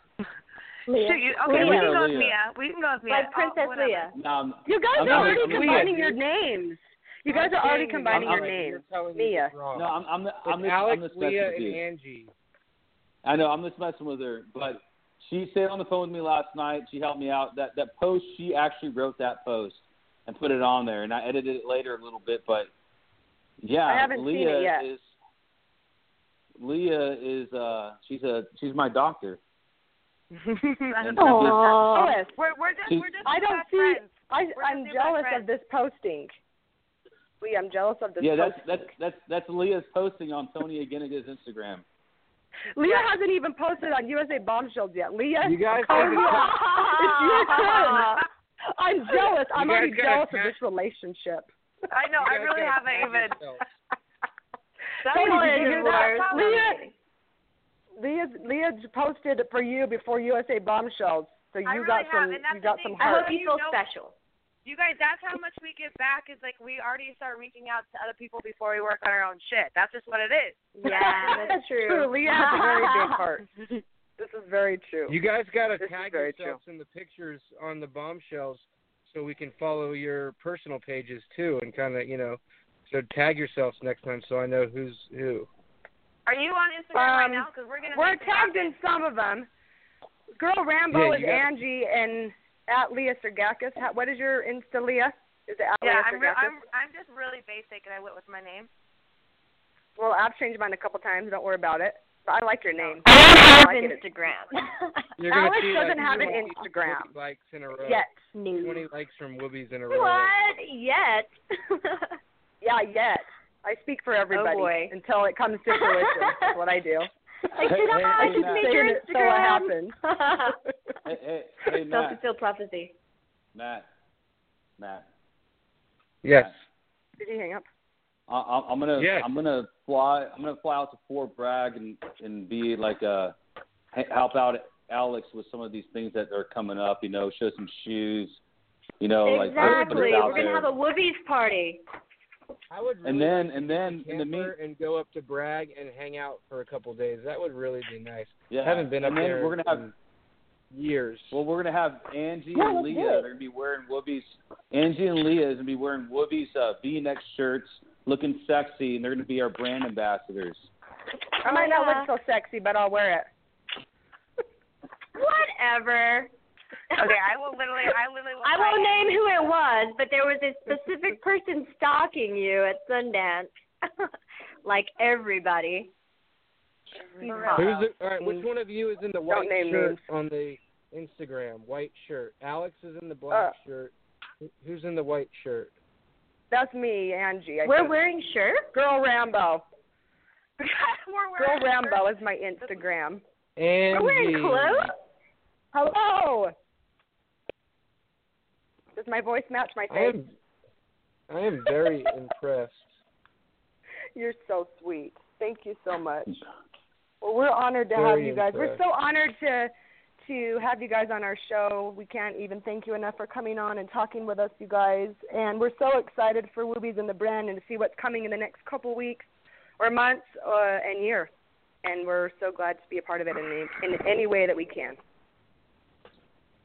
Shoot, you, okay, we can go with Leia. Mia. We can go with Mia. Like Princess oh. Leah. No, I'm, You guys I'm are not- already I'm Leah, combining your names. You guys are already saying combining it's your like names. You're Mia. it's no, I'm, I'm, it's I'm, just, Alex, I'm just messing Leah, and you. Angie. I know, I'm just messing with her, but she stayed on the phone with me last night. She helped me out. That that post, she actually wrote that post and put it on there, and I edited it later a little bit, but yeah, I haven't seen it yet. is Leah is uh she's a she's my doctor. *laughs* I don't know. Aw. We're we're just we're just I don't see. friends. I, We're I'm jealous of this posting. Leah, I'm jealous of this yeah, that's that's that's that's Leah's posting on Tony Aguiniga's Instagram. Leah hasn't even posted on USA Bombshells yet. Leah, You guys call need to Leah. it's your turn. I'm jealous. I'm You already jealous of this relationship. I know. I really haven't even. yourselves. *laughs* Tony, did you hear that? Leah, Leah, Leah posted for you before USA Bombshells. So you really got have, some. You got the thing. some I heart. hope you You feel special. You guys, that's how much we give back. Is like we already start reaching out to other people before we work on our own shit. That's just what it is. Yeah, that's *laughs* true. Leah has a very big heart. *laughs* This is very true. You guys got to tag very yourselves in the pictures on the bombshells so we can follow your personal pages too and kind of, you know, so tag yourselves next time so I know who's who. Are you on Instagram right Um, now? Because we're gonna. We're tagged in some of them. Girl Rambo Yeah, is gotta- Angie and at Leah Sergakis. How, what is your Insta, Leah? Is it at Yeah, Leah I'm, re- I'm I'm just really basic, and I went with my name. Well, I've changed mine a couple times. Don't worry about it. But I like your name. I don't I have like it. Instagram. *laughs* You're gonna Alex see doesn't like have an Instagram. Whoopi likes in a row. Yet. 20 likes from Woobies in a row. what? Yet? *laughs* Yeah, yet. I speak for oh, everybody Oh, until it comes to fruition. That's what I do. Like, Hey, hey, I hey, just Matt. made Saying your it so it Instagram? happens. *laughs* Hey, hey, hey, *laughs* Matt, Self-fulfilled prophecy. Matt, Matt. Yes. Did you hang up? I, I- I'm gonna Yes. I'm gonna fly I'm gonna fly out to Fort Bragg and and be like uh, a help out Alex with some of these things that are coming up. You know, show some shoes. You know, like put- put exactly. We're gonna there. have a Woobies party. I would really And then- like and then a in the mean- camper and go up to Bragg and hang out for a couple days. That would really be nice. yeah. I haven't been and up then there we're gonna have in years. Well, we're gonna have Angie Yeah, and Leah. do it. They're gonna be wearing Woobies. Angie and Leah is gonna be wearing Woobies uh, V-neck shirts, looking sexy, and they're gonna be our brand ambassadors. I might not look so sexy, but I'll wear it. Whatever. Okay, I will literally. I literally. Will I won't it. name who it was, but there was a specific person stalking you at Sundance, *laughs* like everybody. For. Who's it? All right, which one of you is in the white name shirt names. on the Instagram? White shirt. Alex is in the black Uh, shirt. Who's in the white shirt? That's me, Angie. I We're think. wearing shirts. Girl Rambo. *laughs* Girl Rambo is my Instagram. Angie. We're wearing clothes. Hello. Does my voice match my I face? am. I am very *laughs* impressed. You're so sweet. Thank you so much. Well, we're honored to have you guys. We're so honored to to have you guys on our show. We can't even thank you enough for coming on and talking with us, you guys. And we're so excited for Woobies and the brand and to see what's coming in the next couple weeks or months uh, and year. And we're so glad to be a part of it in any, in any way that we can.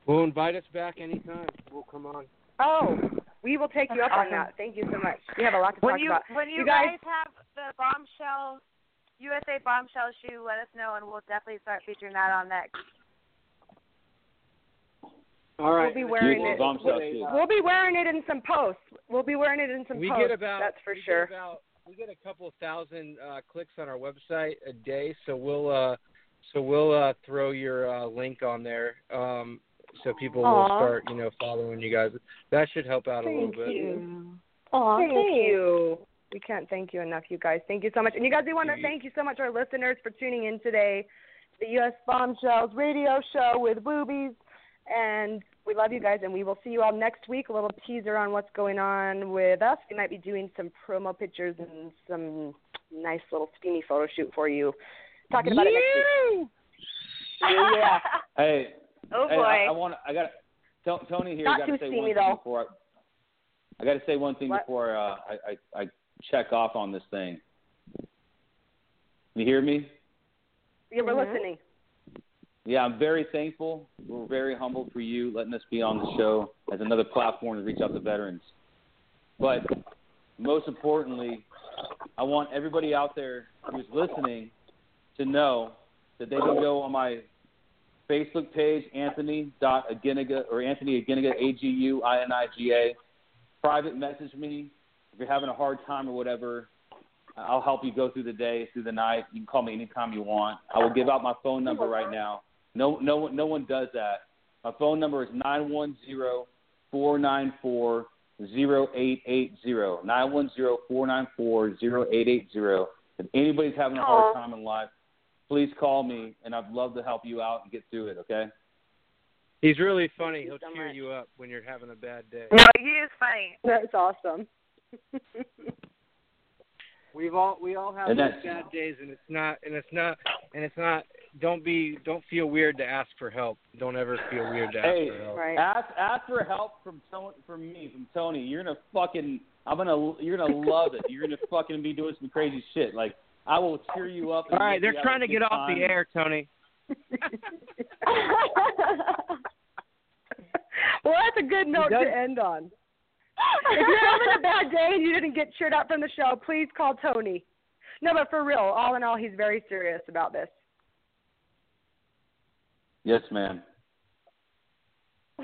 Well, invite us back anytime. We'll come on. Oh, we will take you up on that. Thank you so much. We have a lot to When talk you about. when you, You guys- guys have the bombshell USA bombshell shoe, let us know, and we'll definitely start featuring that on next. All right. We'll be wearing it. We'll, we'll be wearing it in some posts. We'll be wearing it in some we posts. get about that's for we sure. Get about we get a couple thousand uh, clicks on our website a day, so we'll uh, so we'll uh, throw your uh, link on there, um, so people will start you know following you guys. That should help out a little Thank bit. you. Aw, thank thanks. you. We can't thank you enough, you guys. Thank you so much. And you guys, we want to thank you so much, our listeners, for tuning in today to the U.S. Bombshells radio show with Woobies. And we love you guys, and we will see you all next week. A little teaser on what's going on with us. We might be doing some promo pictures and some nice little steamy photo shoot for you. Talking about it next week. Yeah. Hey, Oh hey, boy. I, I want I got to Tony here. Not got to too say steamy, one thing though. before I, I got to say one thing What? before uh, I, I I check off on this thing. You hear me? Yeah, we're Mhm. listening. Yeah, I'm very thankful. We're very humbled for you letting us be on the show as another platform to reach out to veterans. But most importantly, I want everybody out there who's listening to know that they can go on my Facebook page, Anthony dot Aguiniga or Anthony Aguiniga A G U I N I G A. Private message me if you're having a hard time or whatever. I'll help you go through the day, through the night. You can call me anytime you want. I will give out my phone number right now. No, no, one- no one does that. My phone number is nine one zero four nine four zero eight eight zero. Nine one zero four nine four zero eight eight zero. If anybody's having a hard time in life, please call me, and I'd love to help you out and get through it. Okay? He's really funny. He'll so cheer much. you up when you're having a bad day. No, he is funny. *laughs* That's awesome. *laughs* We've all we all have those bad days, and it's not and it's not and it's not don't be don't feel weird to ask for help. Don't ever feel weird to ask Hey, for help. ask ask for help from Tony, from me, from Tony. You're gonna fucking, I'm gonna, you're gonna love it. You're gonna fucking be doing some crazy shit. Like I will cheer you up. All and right, make you they're trying to get good off the air, Tony. *laughs* well, that's a good note does- to end on. *laughs* if you're having a bad day and you didn't get cheered up from the show, please call Tony. No, but for real, all in all, he's very serious about this. Yes, ma'am. *laughs*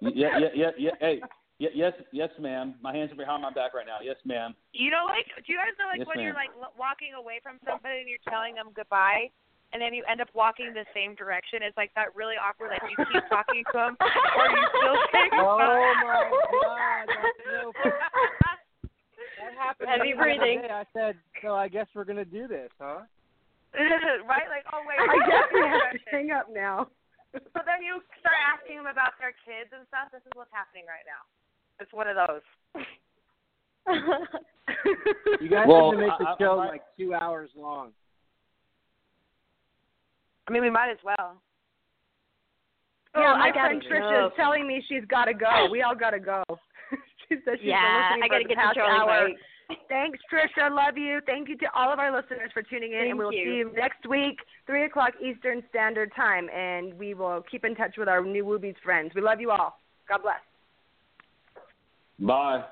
yeah, yeah, yeah, yeah. Hey, yeah, yes, yes, ma'am. My hands are behind my back right now. Yes, ma'am. You know, like, do you guys know, like, Yes, when you're like walking away from somebody and you're telling them goodbye, and then you end up walking the same direction? It's like that really awkward. Like, you keep talking to them, or you still *laughs* say Oh goodbye. my god, that's so *laughs* That happened Heavy me the other breathing. I said, so I guess we're gonna do this, huh? *laughs* right? Like, oh wait. I guess we have to hang up now. But then you start asking them about their kids and stuff. This is what's happening right now. It's one of those. *laughs* You guys Well, have to make the I- I- show I- like two hours long. I mean, we might as well. Yeah, Oh, my I gotta friend Trisha is telling me she's got to go. We all got to go. *laughs* she said she's Yeah, been listening I gotta for get the to past Charlie hour. White. Thanks, Trisha. Love you. Thank you to all of our listeners for tuning in, and we will you. see you next week, three o'clock Eastern Standard Time, and we will keep in touch with our new Woobies friends. We love you all. God bless. Bye.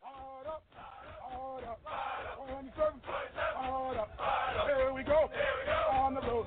Hard up, hard up, 27, hard up. Here we go, on the road,